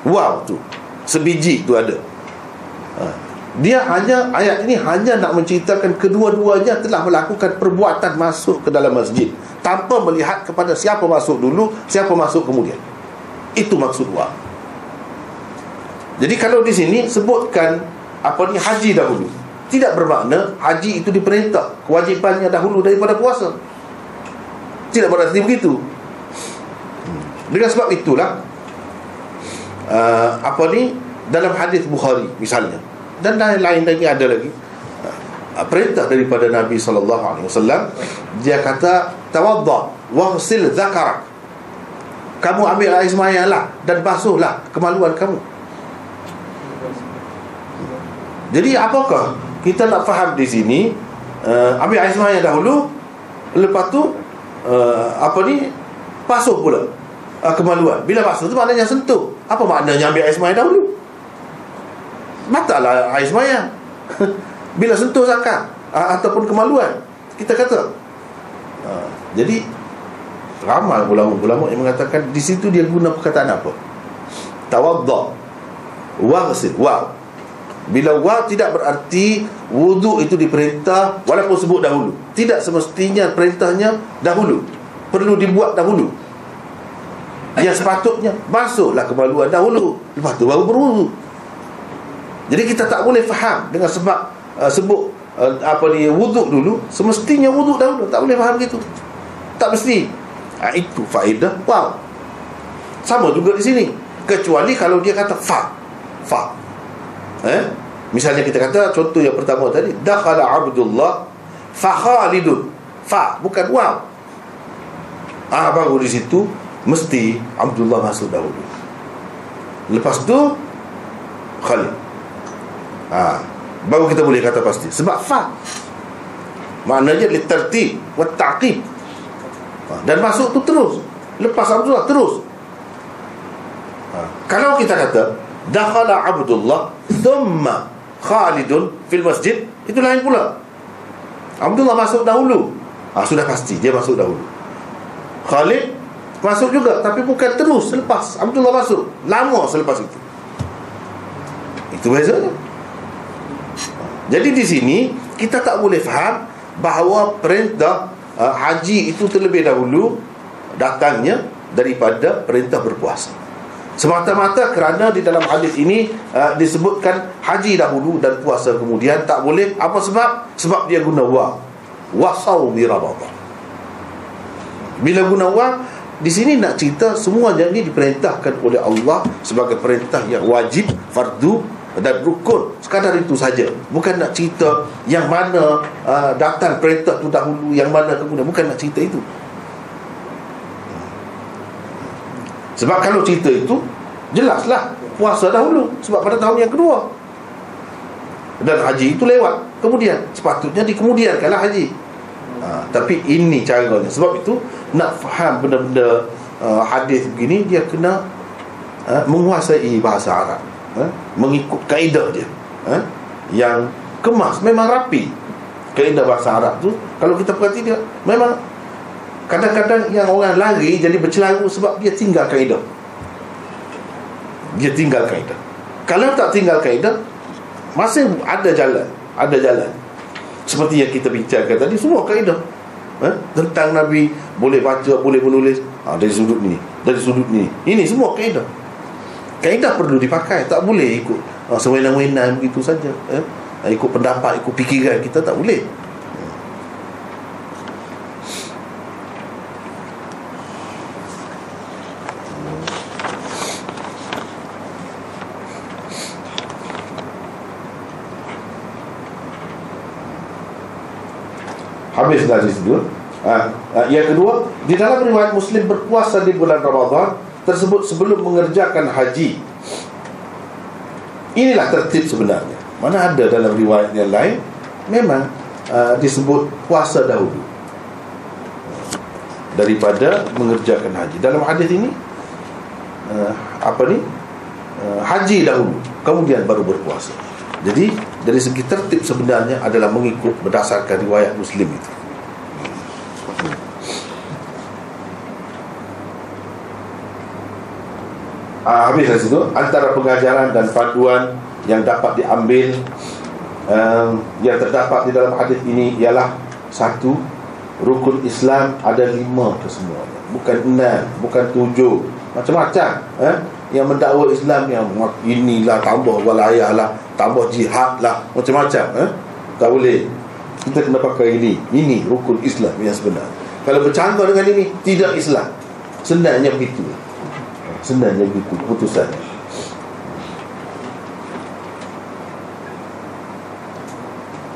Wow tu sebiji tu ada. Ha. dia hanya ayat ini hanya nak menceritakan kedua-duanya telah melakukan perbuatan masuk ke dalam masjid tanpa melihat kepada siapa masuk dulu siapa masuk kemudian. Itu maksud wa. Jadi kalau di sini sebutkan apa ni haji dahulu. Tidak bermakna haji itu diperintah. Kewajipannya dahulu daripada puasa. Tidak berarti begitu. Hmm. dengan sebab itulah uh, apa ni? Dalam hadis Bukhari misalnya. Dan lain-lain lagi ada lagi. Uh, perintah daripada Nabi sallallahu alaihi wasallam dia kata tawadda waghsil dhakarak kamu ambil air sembahyang lah dan basuhlah kemaluan kamu. Jadi apakah kita nak faham di sini uh, ambil air sembahyang dahulu lepas tu uh, apa ni? Basuh pula uh, kemaluan. Bila basuh tu maknanya sentuh. Apa maknanya ambil air semayang dahulu? Batallah air semayang. Bila sentuh zakat Ataupun kemaluan Kita kata ha, Jadi Ramai ulama-ulama yang mengatakan Di situ dia guna perkataan apa? Tawadda Waghsil Wow bila wa tidak berarti wuduk itu diperintah walaupun sebut dahulu. Tidak semestinya perintahnya dahulu. Perlu dibuat dahulu. Yang sepatutnya Masuklah kemaluan dahulu. Lepas tu baru berwudu. Jadi kita tak boleh faham Dengan sebab uh, Sebut uh, Apa ni Wuduk dulu. Semestinya wuduk dahulu. Tak boleh faham gitu. Tak mesti. Ha, itu faedah. Wow. Sama juga di sini. Kecuali kalau dia kata fa. Fa. Eh? Misalnya kita kata contoh yang pertama tadi. Dakhala abdullah fa khalidun. Fa. Bukan wow. Ah baru di situ mesti abdullah masuk dahulu. Lepas tu khalid. Ha baru kita boleh kata pasti. Sebab fa maknanya litertib wa ta'qib. Ha, dan masuk tu terus. Lepas abdullah terus. Ha. kalau kita kata dakhala abdullah thumma khalidun fil masjid itu lain pula. Abdullah masuk dahulu. Ha, sudah pasti dia masuk dahulu. Khalid masuk juga tapi bukan terus selepas abdullah masuk lama selepas itu itu bezanya jadi di sini kita tak boleh faham bahawa perintah uh, haji itu terlebih dahulu datangnya daripada perintah berpuasa. Semata-mata kerana di dalam hadis ini uh, disebutkan haji dahulu dan puasa kemudian tak boleh apa sebab? Sebab dia guna wa. Wasau bi Bila guna wa di sini nak cerita semua ini diperintahkan oleh Allah sebagai perintah yang wajib fardu dan rukun. Sekadar itu saja. Bukan nak cerita yang mana uh, datang perintah tu dahulu yang mana kemudian. Bukan nak cerita itu. Sebab kalau cerita itu jelaslah puasa dahulu. Sebab pada tahun yang kedua. Dan haji itu lewat. Kemudian sepatutnya dikemudiankanlah haji ha, tapi ini caranya. Sebab itu nak faham benda-benda uh, hadis begini dia kena uh, menguasai bahasa Arab. Eh, mengikut kaedah dia. Eh, yang kemas memang rapi. Kaedah bahasa Arab tu kalau kita perhati dia memang kadang-kadang yang orang lari jadi bercelaru sebab dia tinggal kaedah. Dia tinggal kaedah. Kalau tak tinggal kaedah masih ada jalan. Ada jalan seperti yang kita bincangkan tadi semua kaedah. Eh, tentang Nabi boleh baca boleh menulis. Ha, dari sudut ni dari sudut ni. Ini semua kaedah. Kaedah perlu dipakai tak boleh ikut uh, sewenang-wenang begitu saja. Eh? ikut pendapat ikut fikiran kita tak boleh Habis dari situ ha, ha, Yang kedua Di dalam riwayat Muslim berpuasa di bulan Ramadhan tersebut sebelum mengerjakan haji. Inilah tertib sebenarnya. Mana ada dalam riwayat yang lain memang uh, disebut puasa dahulu. Daripada mengerjakan haji. Dalam hadis ini uh, apa ni? Uh, haji dahulu. Kemudian baru berpuasa. Jadi dari segi tertib sebenarnya adalah mengikut berdasarkan riwayat muslim itu uh, habis dari situ antara pengajaran dan paduan yang dapat diambil um, yang terdapat di dalam hadis ini ialah satu rukun Islam ada lima kesemuanya. Bukan enam bukan tujuh macam-macam eh? yang mendakwa Islam yang inilah tambah walayah lah tambah jihad lah macam-macam eh? tak boleh. Kita kena pakai ini ini rukun Islam yang sebenar. Kalau bercanggah dengan ini tidak Islam. Senangnya begitu Sebenarnya begitu keputusan.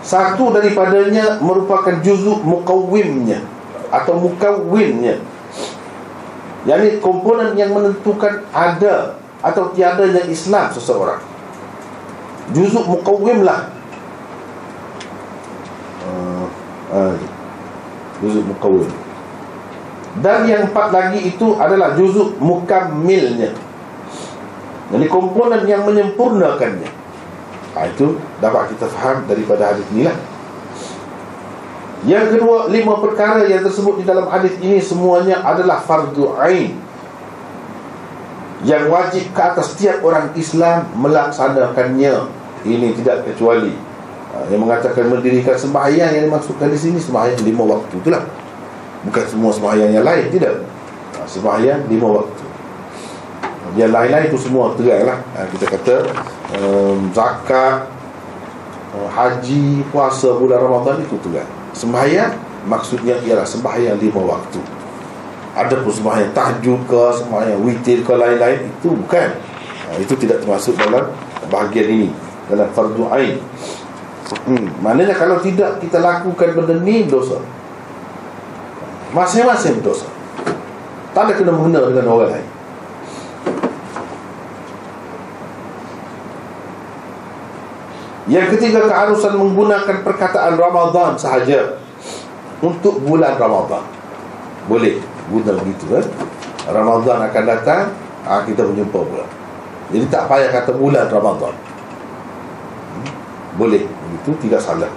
Satu daripadanya merupakan juzuk mukawimnya Atau mukawinnya Yang ini komponen yang menentukan ada Atau tiadanya Islam seseorang. Juzuk mukawim lah. Uh, uh, Juzuk mukawim dan yang empat lagi itu adalah juzuk mukammilnya. Jadi komponen yang menyempurnakannya. Ha, Itu dapat kita faham daripada hadis inilah. Yang kedua, lima perkara yang tersebut di dalam hadis ini Semuanya adalah fardu ain. Yang wajib ke atas setiap orang Islam melaksanakannya. Ini tidak kecuali ha, Yang mengatakan mendirikan sembahyang yang dimaksudkan di sini Sembahyang lima waktu itulah Bukan semua sembahyang yang lain Tidak. Ha, Sembahyang lima waktu. Yang lain-lain itu semua terang lah. Ha, Kita kata um, Zakat uh, Haji Puasa bulan Ramadan itu terang. Sembahyang maksudnya ialah sembahyang lima waktu. Ada pun sembahyang tahajud ke sembahyang witir ke lain-lain itu bukan. Ha, itu tidak termasuk dalam bahagian ini dalam fardu ain. Hmm. maknanya kalau tidak kita lakukan benda ni dosa masing-masing dosa tak ada kena mengena dengan orang lain Yang ketiga keharusan menggunakan perkataan Ramadan sahaja untuk bulan Ramadan. Boleh guna begitu kan? Ramadan akan datang, ah kita berjumpa pula. Jadi tak payah kata bulan Ramadan. Hmm? Boleh begitu tidak salah.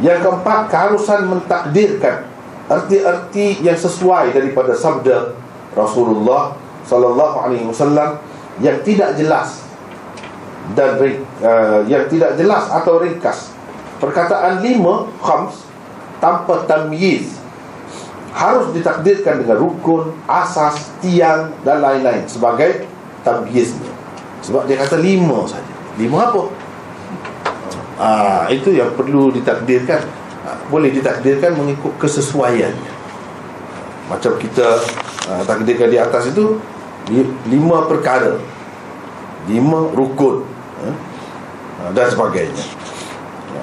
Yang keempat keharusan mentakdirkan erti-erti yang sesuai daripada sabda Rasulullah sallallahu alaihi wasallam yang tidak jelas dan uh, yang tidak jelas atau ringkas. Perkataan lima khams tanpa tamyiz harus ditakdirkan dengan rukun asas tiang dan lain-lain sebagai tamyiznya. Sebab dia kata lima saja. Lima apa? Ah, itu yang perlu ditakdirkan boleh ditakdirkan mengikut kesesuaiannya macam kita ah, takdirkan di atas itu lima perkara lima rukun eh? dan sebagainya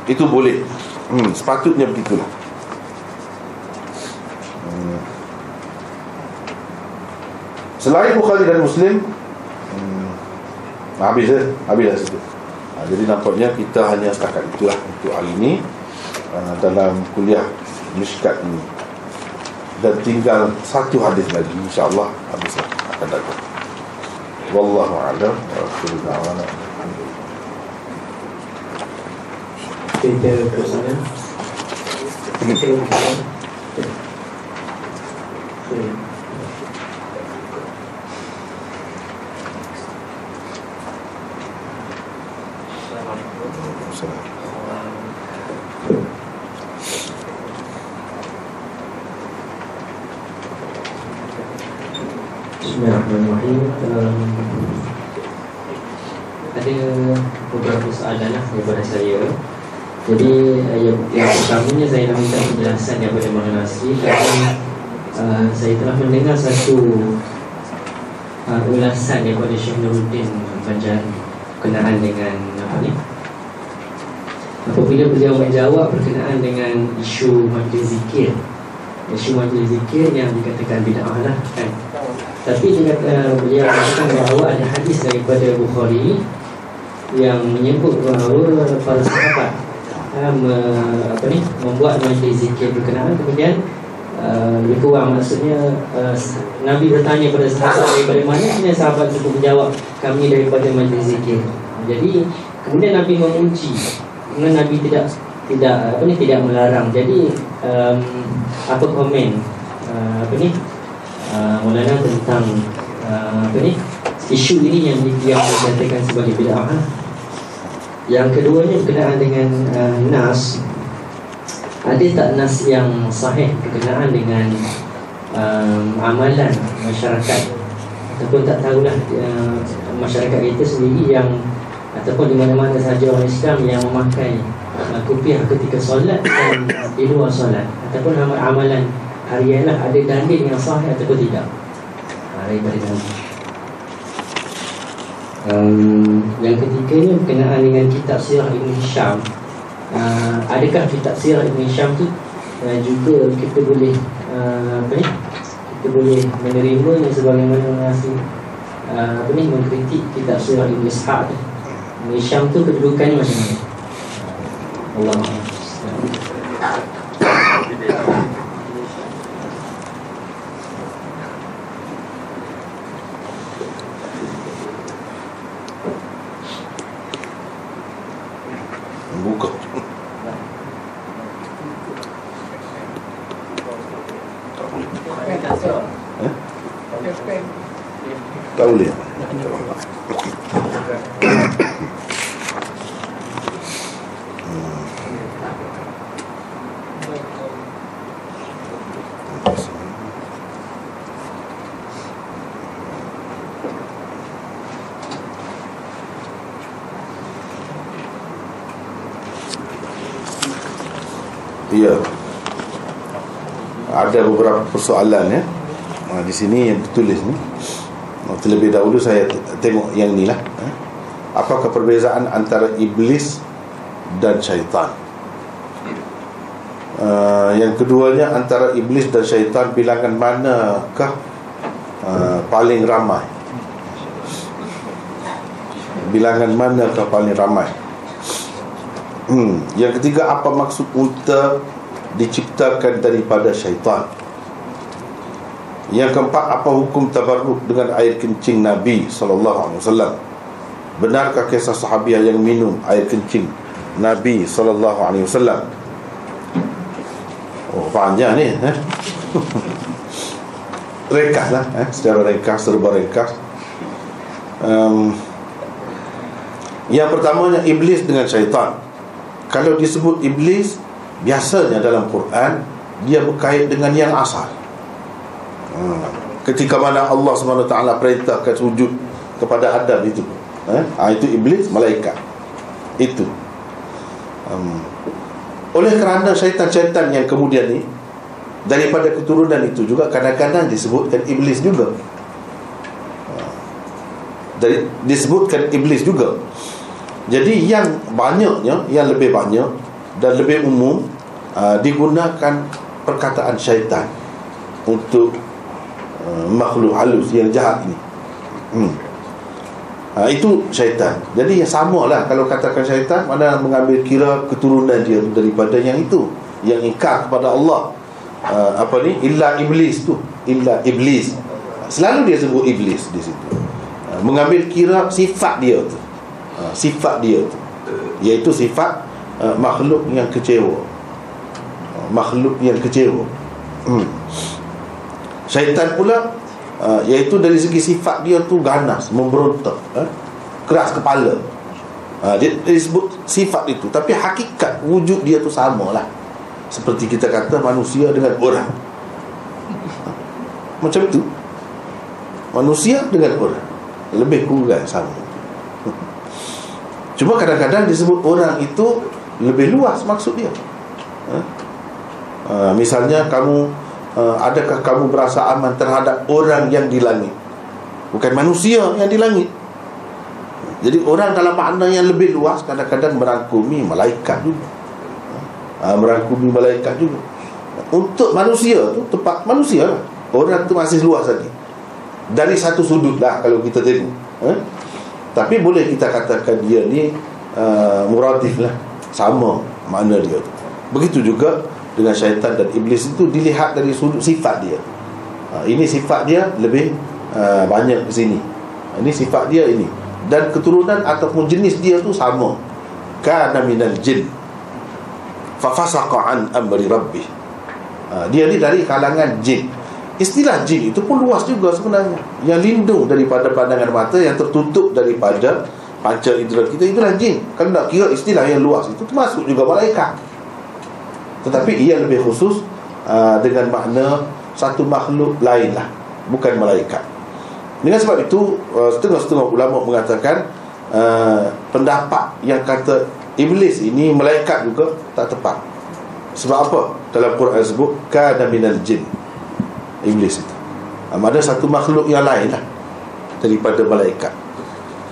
itu boleh hmm, sepatutnya begitulah hmm. selain Bukhari dan Muslim hmm, habis eh? habis lah situ ha, jadi nampaknya kita hanya setakat itulah untuk hari ini uh, dalam kuliah Mishkat ini. Dan tinggal satu hadis lagi insyaAllah habislah akan datang. Wallahu a'lam wa akhiru da'wana. Kita persoalan Kita persoalan Bismillahirrahmanirrahim. Um, Ada beberapa soalan lah daripada saya. Jadi uh, yang, pertamanya saya nak minta penjelasan daripada Mahal Nasri Kerana uh, saya telah mendengar satu uh, ulasan daripada Syekh Nuruddin Banjari Berkenaan dengan apa ni? Apabila beliau menjawab berkenaan dengan isu majlis zikir Isu majlis zikir yang dikatakan bid'ah lah kan? Tapi dia kata beliau katakan bahawa ada hadis daripada Bukhari yang menyebut bahawa para sahabat um, apa ni membuat majlis zikir berkenaan. Kemudian uh, lebih kurang maksudnya uh, Nabi bertanya pada sahabat daripada mana kemudian sahabat cukup menjawab kami daripada majlis zikir. Jadi kemudian Nabi memuji. Kemudian Nabi tidak tidak apa ni tidak melarang. Jadi um, apa komen? Uh, apa ni? Uh, Maulana tentang uh, apa ni? Isu ini yang dikatakan sebagai bid'ah. Yang keduanya berkenaan dengan uh, nas. Ada tak nas yang sahih berkenaan dengan um, amalan masyarakat? Ataupun tak tahulah uh, masyarakat kita sendiri yang ataupun di mana-mana sahaja orang Islam yang memakai kopiah ketika solat dan di luar solat. Ataupun amalan harian lah. Ada dalil yang sahih ataupun tidak? Ha, daripada Nabi. Um, yang ketiganya berkenaan dengan kitab sirah Ibn Hisham. Uh, adakah kitab sirah Ibn Hisham tu? Uh, juga kita boleh uh, apa ni? Kita boleh menerima yang sebagaimana nasi uh, apa ni mengkritik kitab sirah Ibn Ishaq Ibn Hisham tu kedudukannya macam mana Allah persoalan ya. Ha, di sini yang ditulis ni. Ha, terlebih dahulu saya tengok yang ni lah. Ha. Apakah perbezaan antara iblis dan syaitan? Uh, yang keduanya antara iblis dan syaitan bilangan manakah uh, paling ramai? Bilangan manakah paling ramai? Hmm. Yang ketiga apa maksud unta diciptakan daripada syaitan? Yang keempat apa hukum tabarruk dengan air kencing Nabi sallallahu alaihi wasallam? Benarkah kisah sahabiah yang minum air kencing Nabi sallallahu alaihi wasallam? Oh, panjang ni eh? Rekas lah eh? Secara rekas, serba rekas um, Yang pertamanya Iblis dengan syaitan Kalau disebut Iblis Biasanya dalam Quran Dia berkait dengan yang asal Ketika mana Allah SWT perintahkan sujud Kepada Adam itu. Eh? ha, Itu Iblis, malaikat. Itu. Um, oleh kerana syaitan-syaitan yang kemudian ni Daripada keturunan itu juga Kadang-kadang disebutkan iblis juga. Dari, Disebutkan iblis juga. Jadi yang banyaknya Yang lebih banyak Dan lebih umum uh, Digunakan perkataan syaitan Untuk uh, Makhluk halus yang jahat ini. Hmm. Ha, Itu syaitan. Jadi yang sama lah Kalau katakan syaitan Mana mengambil kira keturunan dia Daripada yang itu Yang ingkar kepada Allah. Ha, Apa ni? Illa iblis tu. Illa iblis. Selalu dia sebut iblis di situ. Ha, Mengambil kira sifat dia tu. Ha, Sifat dia tu. Iaitu sifat uh, makhluk yang kecewa. Uh, Makhluk yang kecewa. Hmm. Syaitan pula uh, iaitu dari segi sifat dia tu ganas memberontak uh, keras kepala. Uh, dia, dia sebut sifat itu. Tapi hakikat wujud dia tu sama lah seperti kita kata manusia dengan orang. Macam itu. Manusia dengan orang. Lebih kurang sama. Cuma kadang-kadang disebut orang itu lebih luas maksud dia. Uh, uh, misalnya kamu uh, adakah kamu berasa aman terhadap orang yang di langit? Bukan manusia yang di langit. Jadi orang dalam makna yang lebih luas kadang-kadang merangkumi malaikat juga. Uh, merangkumi malaikat juga. Untuk manusia tu tempat manusia lah. Orang tu masih luas lagi. Dari satu sudut lah kalau kita tengok. Eh? tapi boleh kita katakan dia ni uh, muradif lah. Sama makna dia. Tu begitu juga dengan syaitan dan iblis itu dilihat dari sudut sifat dia. Ha, ini sifat dia lebih uh, banyak ke sini. Ini sifat dia ini. Dan keturunan ataupun jenis dia tu sama. Kana minal jin. Fa fasaqa an amri rabbih. Ha, dia ni dari kalangan jin. Istilah jin itu pun luas juga sebenarnya. Yang lindung daripada pandangan mata yang tertutup daripada panca indera kita itulah jin. Kalau nak kira istilah yang luas itu termasuk juga malaikat tetapi ia lebih khusus uh, Dengan makna Satu makhluk lain lah Bukan malaikat. Dengan sebab itu uh, Setengah-setengah ulama mengatakan uh, Pendapat yang kata Iblis ini malaikat juga Tak tepat. Sebab apa? Dalam Quran sebut Kana minal jin. Iblis itu. Uh, Ada satu makhluk yang lain lah Daripada malaikat.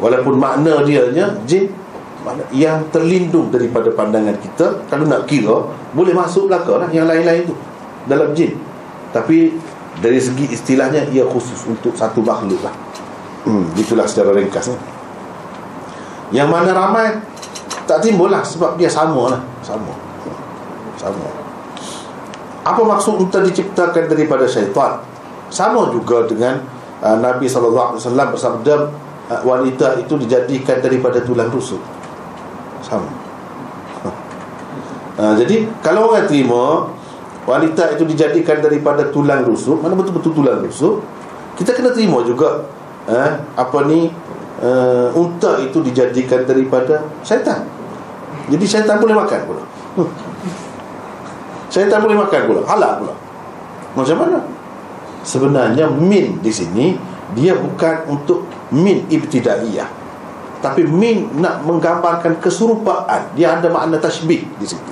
Walaupun makna dia Jin yang terlindung daripada pandangan kita kalau nak kira boleh masuk belaka lah yang lain-lain tu dalam jin. Tapi dari segi istilahnya ia khusus untuk satu makhluk lah. Hmm, itulah secara ringkas ni. yang mana ramai tak timbul lah sebab dia sama lah. Sama. Sama. Apa maksud untuk diciptakan daripada syaitan? Sama juga dengan uh, Nabi SAW bersabda uh, wanita itu dijadikan daripada tulang rusuk sama. Ha, jadi kalau orang terima wanita itu dijadikan daripada tulang rusuk mana betul-betul tulang rusuk kita kena terima juga eh, apa ni uh, unta itu dijadikan daripada syaitan. Jadi syaitan boleh makan pula. Hmm. syaitan boleh makan pula. Halal pula. Macam mana? Sebenarnya min di sini dia bukan untuk min ibtidaiyah tapi min nak menggambarkan keserupaan dia ada makna tasbih di situ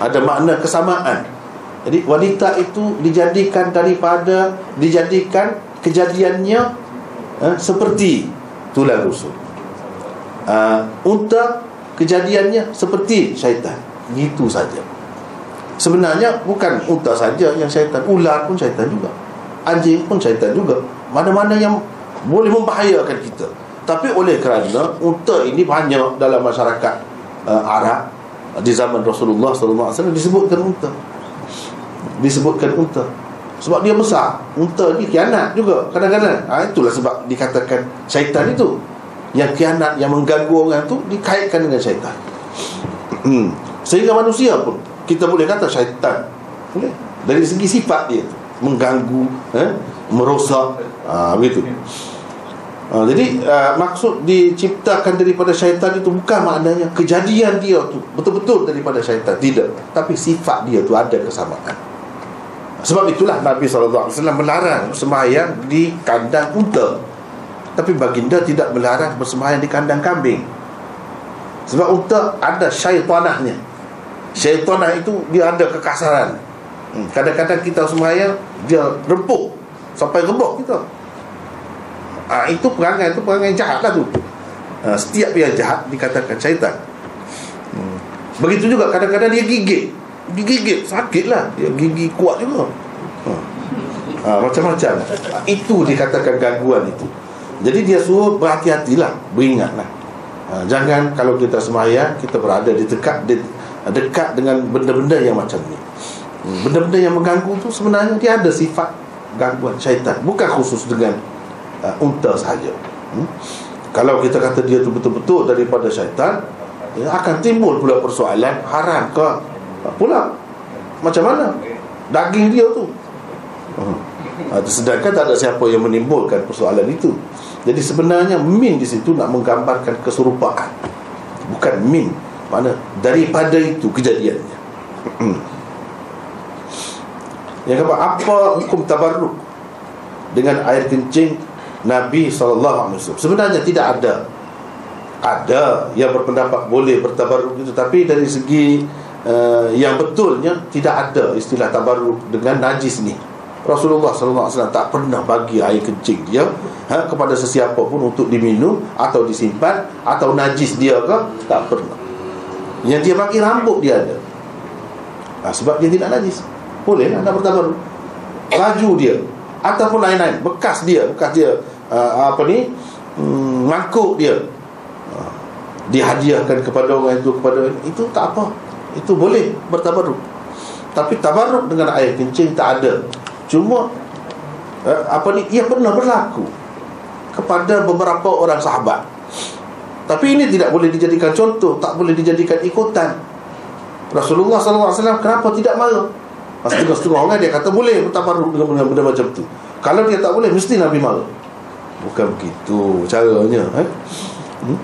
ada makna kesamaan Jadi wanita itu dijadikan daripada dijadikan kejadiannya uh, seperti tulang rusuk. Uh, unta kejadiannya seperti syaitan. Gitu saja. Sebenarnya bukan unta saja yang syaitan, ular pun syaitan juga. Anjing pun syaitan juga. Mana-mana yang boleh membahayakan kita. Tapi oleh kerana unta ini banyak dalam masyarakat uh, Arab di zaman Rasulullah wasallam disebutkan unta. Disebutkan unta. Sebab dia besar. Unta ni kianat juga kadang-kadang. Ha, itulah sebab dikatakan syaitan itu. Yang kianat yang mengganggu orang tu dikaitkan dengan syaitan. Hmm. sehingga manusia pun kita boleh kata syaitan. Boleh? Dari segi sifat dia. Mengganggu eh, merosak. Ha, begitu Ha, jadi uh, maksud diciptakan daripada syaitan itu bukan maknanya kejadian dia tu betul-betul daripada syaitan. Tidak. Tapi sifat dia tu ada kesamaan. Sebab itulah Nabi SAW melarang bersemayang di kandang unta. Tapi baginda tidak melarang bersemayang di kandang kambing. Sebab unta ada syaitanahnya. Syaitanah itu dia ada kekasaran. Hmm, Kadang-kadang kita semayang Dia rempuk. Sampai rebuk kita ha, Itu perangai itu perangai jahat lah tu ha, Setiap yang jahat dikatakan syaitan. Hmm. Begitu juga kadang-kadang dia gigit. Gigit sakit lah. Dia gigi kuat juga. Ha. Ha, Macam-macam. Itu dikatakan gangguan itu. Jadi dia suruh berhati-hatilah Beringatlah. Ha, Jangan kalau kita semayang Kita berada di dekat di, Dekat dengan benda-benda yang macam ni. Hmm, Benda-benda yang mengganggu tu Sebenarnya dia ada sifat Gangguan syaitan. Bukan khusus dengan uh, Unta sahaja. Hmm? Kalau kita kata dia tu betul-betul Daripada syaitan ya, Akan timbul pula persoalan Haram ke pula. Macam mana? Daging dia tu. Ha, sedangkan tak ada siapa yang menimbulkan persoalan itu. Jadi sebenarnya min di situ nak menggambarkan keserupaan. Bukan min. Mana? Daripada itu kejadiannya. Yang kedua apa hukum tabarruk dengan air kencing Nabi SAW sebenarnya tidak ada ada yang berpendapat boleh bertabarruk itu tapi dari segi uh, yang betulnya tidak ada istilah tabarruk dengan najis ni. Rasulullah wasallam tak pernah bagi air kencing dia ha, kepada sesiapa pun untuk diminum atau disimpan atau najis dia ke tak pernah. Yang dia bagi rambut dia ada. Ha, sebab dia tidak najis. Boleh nak bertabarruk. Laju dia ataupun lain-lain bekas dia, bekas dia uh, apa ni? Hmm, mangkuk dia. Uh, dihadiahkan kepada orang itu kepada itu tak apa. Itu boleh bertabarruk. Tapi tabarruk dengan air kencing tak ada. Cuma eh, apa ni? Ia pernah berlaku kepada beberapa orang sahabat. Tapi ini tidak boleh dijadikan contoh tak boleh dijadikan ikutan. Rasulullah SAW kenapa tidak marah? Setengah-setengah orang dia kata boleh bertabarruk dengan benda macam tu. Kalau dia tak boleh mesti Nabi marah bukan begitu caranya eh? hmm?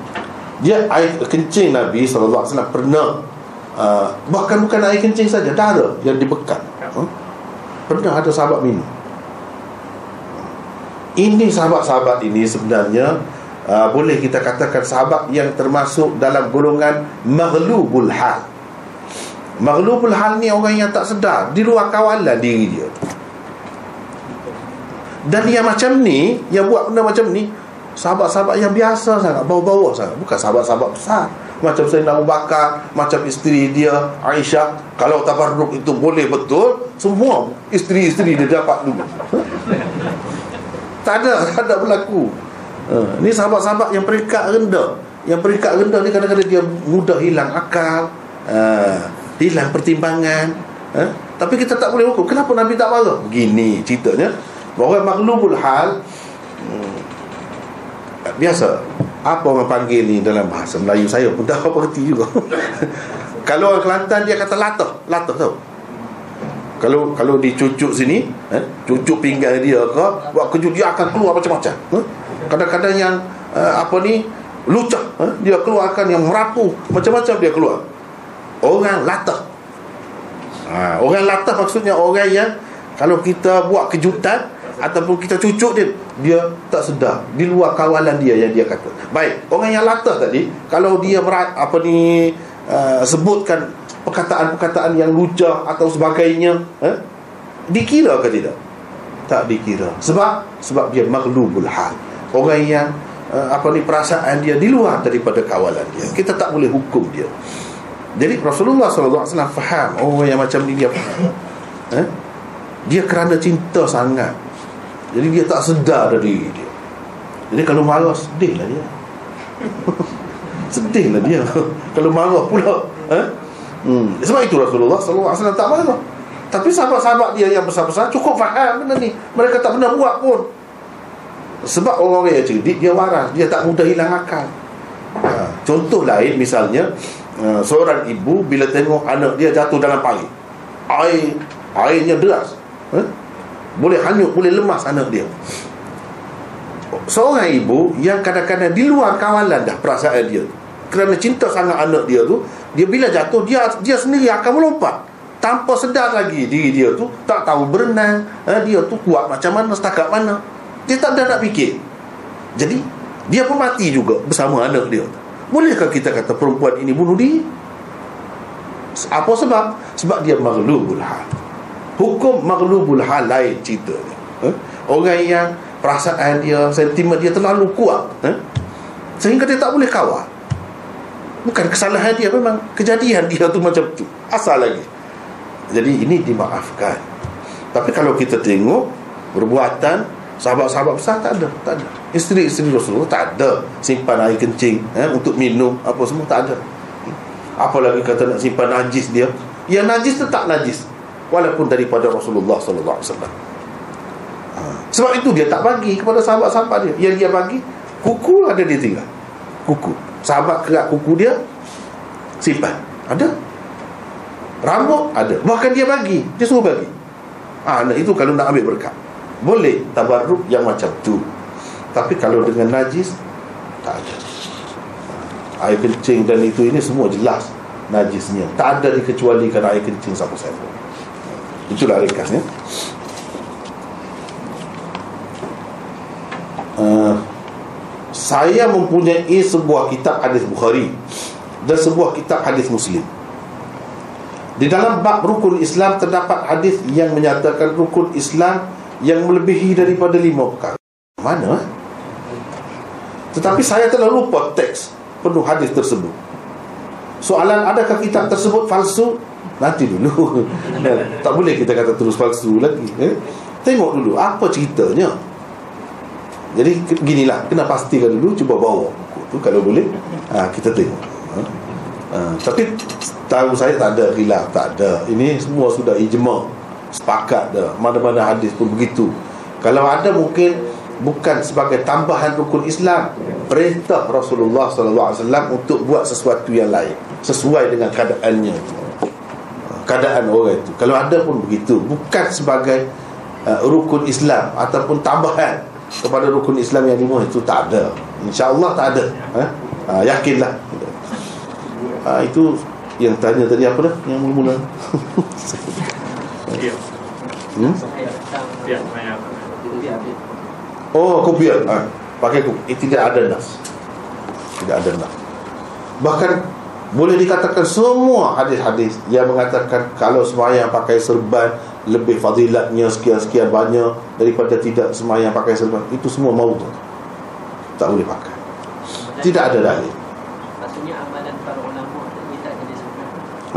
dia air kencing Nabi SAW pernah Uh, bahkan bukan air kencing saja darah yang dibekat huh? pernah ada sahabat minum ini sahabat-sahabat ini sebenarnya uh, boleh kita katakan sahabat yang termasuk dalam golongan maghlubul hal maghlubul hal ni orang yang tak sedar di luar kawalan diri dia dan yang macam ni yang buat benda macam ni sahabat-sahabat yang biasa sangat bawa-bawa sangat. Bukan sahabat-sahabat besar. Macam Sayyidina Abu Bakar macam isteri dia Aisyah kalau tabarruk itu boleh betul semua isteri-isteri dia dapat dulu. Tak ada tak ada berlaku. Ha, ni sahabat-sahabat yang peringkat rendah. Yang peringkat rendah ni kadang-kadang dia mudah hilang akal uh, hilang pertimbangan uh, tapi kita tak boleh hukum kenapa Nabi tak marah? Begini ceritanya bahawa maklubul hal hmm, biasa. Apa orang panggil ni dalam bahasa Melayu saya pun tak apa reti juga. Kalau orang Kelantan dia kata latah latah tau kalau kalau dicucuk sini eh, cucuk pinggang dia ke buat kejut dia akan keluar macam-macam. Eh? kadang-kadang yang uh, apa ni lucah eh? dia keluarkan yang merapu macam-macam dia keluar. Orang latah ha, orang latah maksudnya orang yang kalau kita buat kejutan ataupun kita cucuk dia dia tak sedar. Di luar kawalan dia yang dia kata. Baik orang yang latah tadi kalau dia merat, apa ni uh, sebutkan perkataan-perkataan yang lucah atau sebagainya eh? dikira ke tidak? Tak dikira. Sebab sebab dia maghlubul hal. Orang yang uh, apa ni perasaan dia di luar daripada kawalan dia. Kita tak boleh hukum dia. Jadi Rasulullah SAW faham. Oh yang macam ni dia faham. Eh? dia kerana cinta sangat jadi dia tak sedar dari dia. Jadi kalau marah sedih lah dia. Sedih lah dia. Kalau marah pula eh? hmm. sebab itu Rasulullah SAW tak marah. Tapi sahabat-sahabat dia yang besar-besar cukup faham benda ni. Mereka tak pernah buat pun. Sebab orang yang cerdik dia waras. Dia tak mudah hilang akal. Ha. contoh lain misalnya uh, seorang ibu bila tengok anak dia jatuh dalam pali air airnya deras. Eh? Boleh hanyut boleh lemas anak dia. Seorang ibu yang kadang-kadang di luar kawalan dah perasaan dia. Kerana cinta sangat anak dia tu dia bila jatuh dia dia sendiri akan melompat. Tanpa sedar lagi diri dia tu tak tahu berenang eh, dia tu kuat macam mana setakat mana. Dia tak ada nak fikir. Jadi dia pun mati juga bersama anak dia. Bolehkah kita kata perempuan ini bunuh diri? Apa sebab? Sebab dia maghlubul hal hukum maghlubul hal lain cerita dia eh? orang yang perasaan dia sentimen dia terlalu kuat eh? sehingga dia tak boleh kawal. Bukan kesalahan dia memang kejadian dia tu macam tu. Asal lagi. Jadi ini dimaafkan. Tapi kalau kita tengok Perbuatan Sahabat-sahabat besar tak ada Tak ada. Isteri-isteri Rasulullah tak ada. Simpan air kencing eh, Untuk minum Apa semua tak ada. Apalagi kata nak simpan najis dia. Yang najis tu tak najis Walaupun daripada Rasulullah SAW ha. Sebab itu dia tak bagi Kepada sahabat-sahabat dia. Yang dia bagi Kuku ada dia tinggal. Kuku. Sahabat kerak kuku dia Simpan. Ada. Rambut ada. Bahkan dia bagi. Dia suruh bagi. Ha, nah, Itu kalau nak ambil berkat. Boleh tabarruk yang macam tu. Tapi kalau dengan najis Tak ada. Air kencing dan itu ini semua jelas Najisnya. Tak ada dikecualikan air kencing siapa-siapa Itulah ringkasnya uh, Saya mempunyai sebuah kitab hadis Bukhari Dan sebuah kitab hadis Muslim di dalam bab rukun Islam terdapat hadis yang menyatakan rukun Islam yang melebihi daripada lima perkara. Mana? Tetapi saya telah lupa teks penuh hadis tersebut. Soalan adakah kitab tersebut palsu? Nanti dulu. tak boleh kita kata terus palsu lagi. Eh? Tengok dulu apa ceritanya. Jadi ginilah kena pastikan dulu cuba bawa buku tu kalau boleh. Ha, kita tengok. Ha? Ha, tapi tahu saya tak ada khilaf tak ada ini semua sudah ijma sepakat dah mana-mana hadis pun begitu kalau ada mungkin bukan sebagai tambahan rukun Islam perintah Rasulullah wasallam untuk buat sesuatu yang lain sesuai dengan keadaannya keadaan orang itu. Kalau ada pun begitu. Bukan sebagai uh, rukun Islam ataupun tambahan kepada rukun Islam yang lima itu tak ada. Insyaallah tak ada. Ha? Uh, yakinlah. Uh, itu yang tanya tadi apa dah? Yang mula-mula. Hmm? oh kopiah. Ha, pakai kopiah. Eh, tidak ada nas. Tidak ada nas. Bahkan boleh dikatakan semua hadis-hadis yang mengatakan kalau semayang pakai serban lebih fadilatnya sekian-sekian banyak daripada tidak semayang pakai serban itu semua mahu tak boleh pakai. Tidak ada dalil.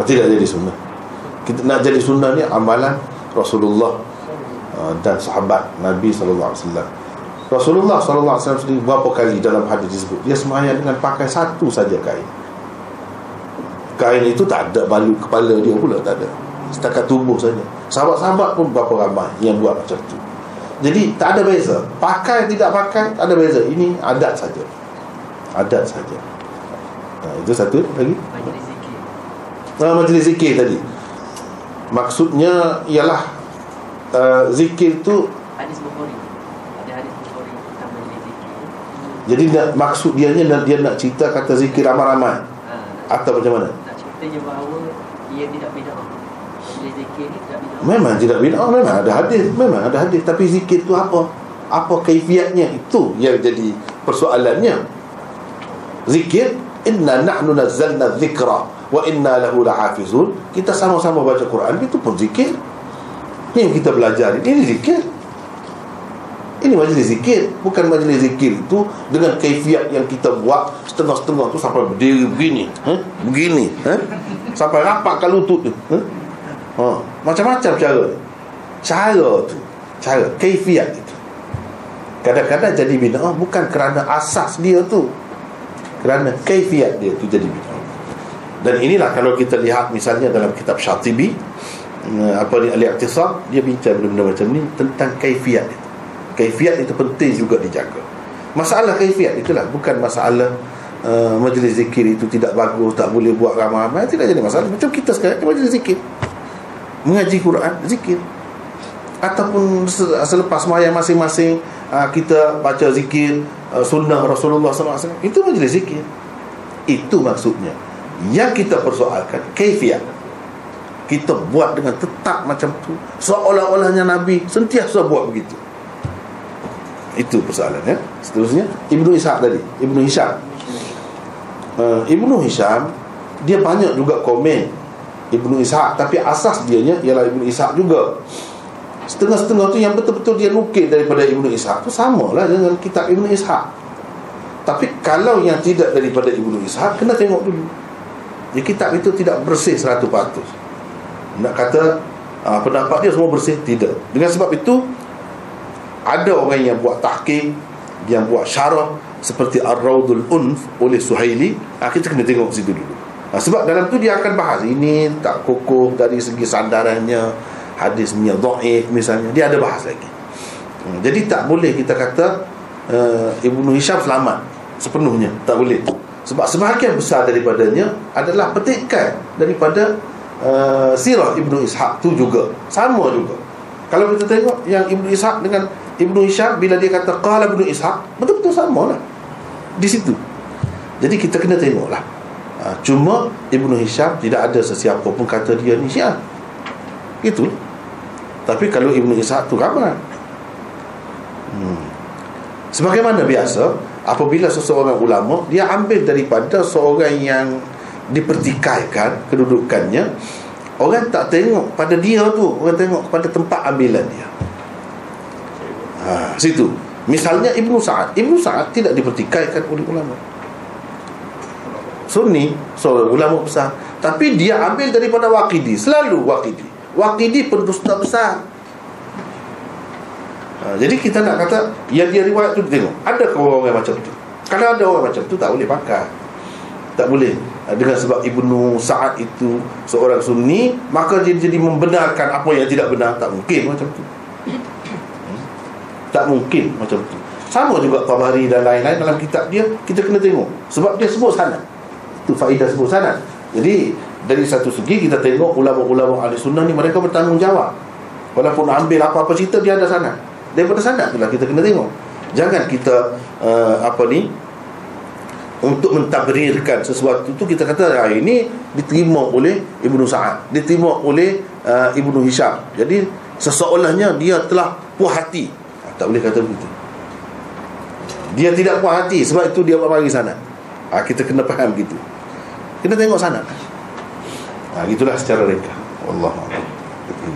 tidak jadi sunnah. Kita nak jadi sunnah ni amalan Rasulullah uh, dan sahabat Nabi sallallahu alaihi wasallam. Rasulullah sallallahu alaihi wasallam sendiri berapa kali dalam hadis disebut? Dia sembahyang dengan pakai satu saja kain kain itu tak ada balut kepala dia pula tak ada. Setakat tubuh saja. Sahabat-sahabat pun berapa ramai yang buat macam tu. Jadi tak ada beza. Pakai tidak pakai tak ada beza. Ini adat saja. Adat saja. Nah, itu satu lagi. Uh, majlis zikir tadi. Maksudnya ialah uh, zikir tu hadis bukhari. Ada hadis bukhari tentang majlis zikir. Jadi nak, maksud dia dia nak cerita kata zikir ramai-ramai. Ha, atau macam mana nak ceritanya bahawa ia tidak bid'ah. Memang tidak bid'ah memang ada hadis memang ada hadis. Tapi zikir tu apa? Apa kaifiatnya? Itu yang jadi persoalannya. Zikir inna nahnu nazzalna dhikra wa inna lahu lahafizun. Kita sama-sama baca Quran itu pun zikir. Ni yang kita belajar ini, ini zikir ini majlis zikir bukan majlis zikir itu dengan kaifiat yang kita buat setengah-setengah tu sampai berdiri begini ha? begini ha? sampai rapat kat lutut tu ha? Ha. macam-macam cara cara tu cara kaifiat itu kadang-kadang jadi bina bukan kerana asas dia tu kerana kaifiat dia tu jadi bina dan inilah kalau kita lihat misalnya dalam kitab Syatibi eh, apa ni al-iqtisad dia bincang benda-benda macam ni tentang kaifiat itu kaifiat itu penting juga dijaga. Masalah kaifiat itulah bukan masalah uh, majlis zikir itu tidak bagus tak boleh buat ramai-ramai. Tidak jadi masalah. Macam kita sekarang majlis zikir. Mengaji Quran zikir. Ataupun selepas sembahyang masing-masing uh, kita baca zikir uh, sunnah Rasulullah SAW itu majlis zikir. Itu maksudnya. Yang kita persoalkan kaifiat. Kita buat dengan tetap macam tu. Seolah-olahnya Nabi sentiasa buat begitu itu persoalannya seterusnya Ibnu Ishaq tadi. Ibnu Hisham. Uh, Ibnu Hisham dia banyak juga komen Ibnu Ishaq tapi asas dia nya ialah Ibnu Ishaq juga. Setengah-setengah tu yang betul-betul dia nukil daripada Ibnu Ishaq tu samalah dengan kitab Ibnu Ishaq. Tapi kalau yang tidak daripada Ibnu Ishaq kena tengok dulu. Ya, kitab itu tidak bersih 100% Nak kata uh, Pendapat dia semua bersih? Tidak. Dengan sebab itu Ada orang yang buat tahkim Yang buat syarah Seperti Ar-Rawdul Unf Oleh Suhaili uh, Kita kena tengok situ dulu. Uh, Sebab dalam tu dia akan bahas Ini tak kokoh dari segi sandarannya Hadisnya do'if misalnya. Dia ada bahas lagi. Uh, Jadi tak boleh kita kata uh, Ibnu Hisham selamat Sepenuhnya. Tak boleh. Sebab sebahagian besar daripadanya adalah petikan daripada uh, sirah Ibnu Ishaq tu juga. Sama juga. Kalau kita tengok yang Ibnu Ishaq dengan Ibnu Ishaq bila dia kata qala Ibnu Ishaq, betul-betul sama lah. Di situ. Jadi kita kena tengoklah. Uh, cuma Ibnu Hisham tidak ada sesiapa pun kata dia ni Syiah. Itu. Tapi kalau Ibnu Ishaq tu ramai. Hmm. Sebagaimana biasa, apabila seseorang ulama dia ambil daripada seorang yang dipertikaikan kedudukannya orang tak tengok pada dia tu orang tengok pada tempat ambilan dia ha, situ misalnya Ibnu Sa'ad Ibnu Sa'ad tidak dipertikaikan oleh ulama Sunni seorang ulama besar tapi dia ambil daripada Waqidi selalu Waqidi Waqidi pendusta besar Ha, jadi kita nak kata yang dia riwayat tu tengok. Ada ke orang yang macam tu? Kalau ada orang macam tu tak boleh pakai. Tak boleh. Ha, dengan sebab Ibnu Sa'ad itu seorang sunni, maka dia jadi membenarkan apa yang tidak benar. Tak mungkin macam tu. Tak mungkin macam tu. Sama juga Tabari dan lain-lain dalam kitab dia, kita kena tengok. Sebab dia sebut sana. Itu faedah sebut sana. Jadi, dari satu segi kita tengok ulama-ulama ahli sunnah ni mereka bertanggungjawab. Walaupun ambil apa-apa cerita dia ada sana daripada sana itulah kita kena tengok jangan kita uh, apa ni untuk mentabrirkan sesuatu tu kita kata ah, ini diterima oleh Ibnu Sa'ad diterima oleh uh, Ibnu Hisham jadi seseolahnya dia telah puas hati tak boleh kata begitu. Dia tidak puas hati sebab itu dia bagi sana ha, kita kena faham gitu. Kita tengok sana ha, gitulah secara reka Allah Allah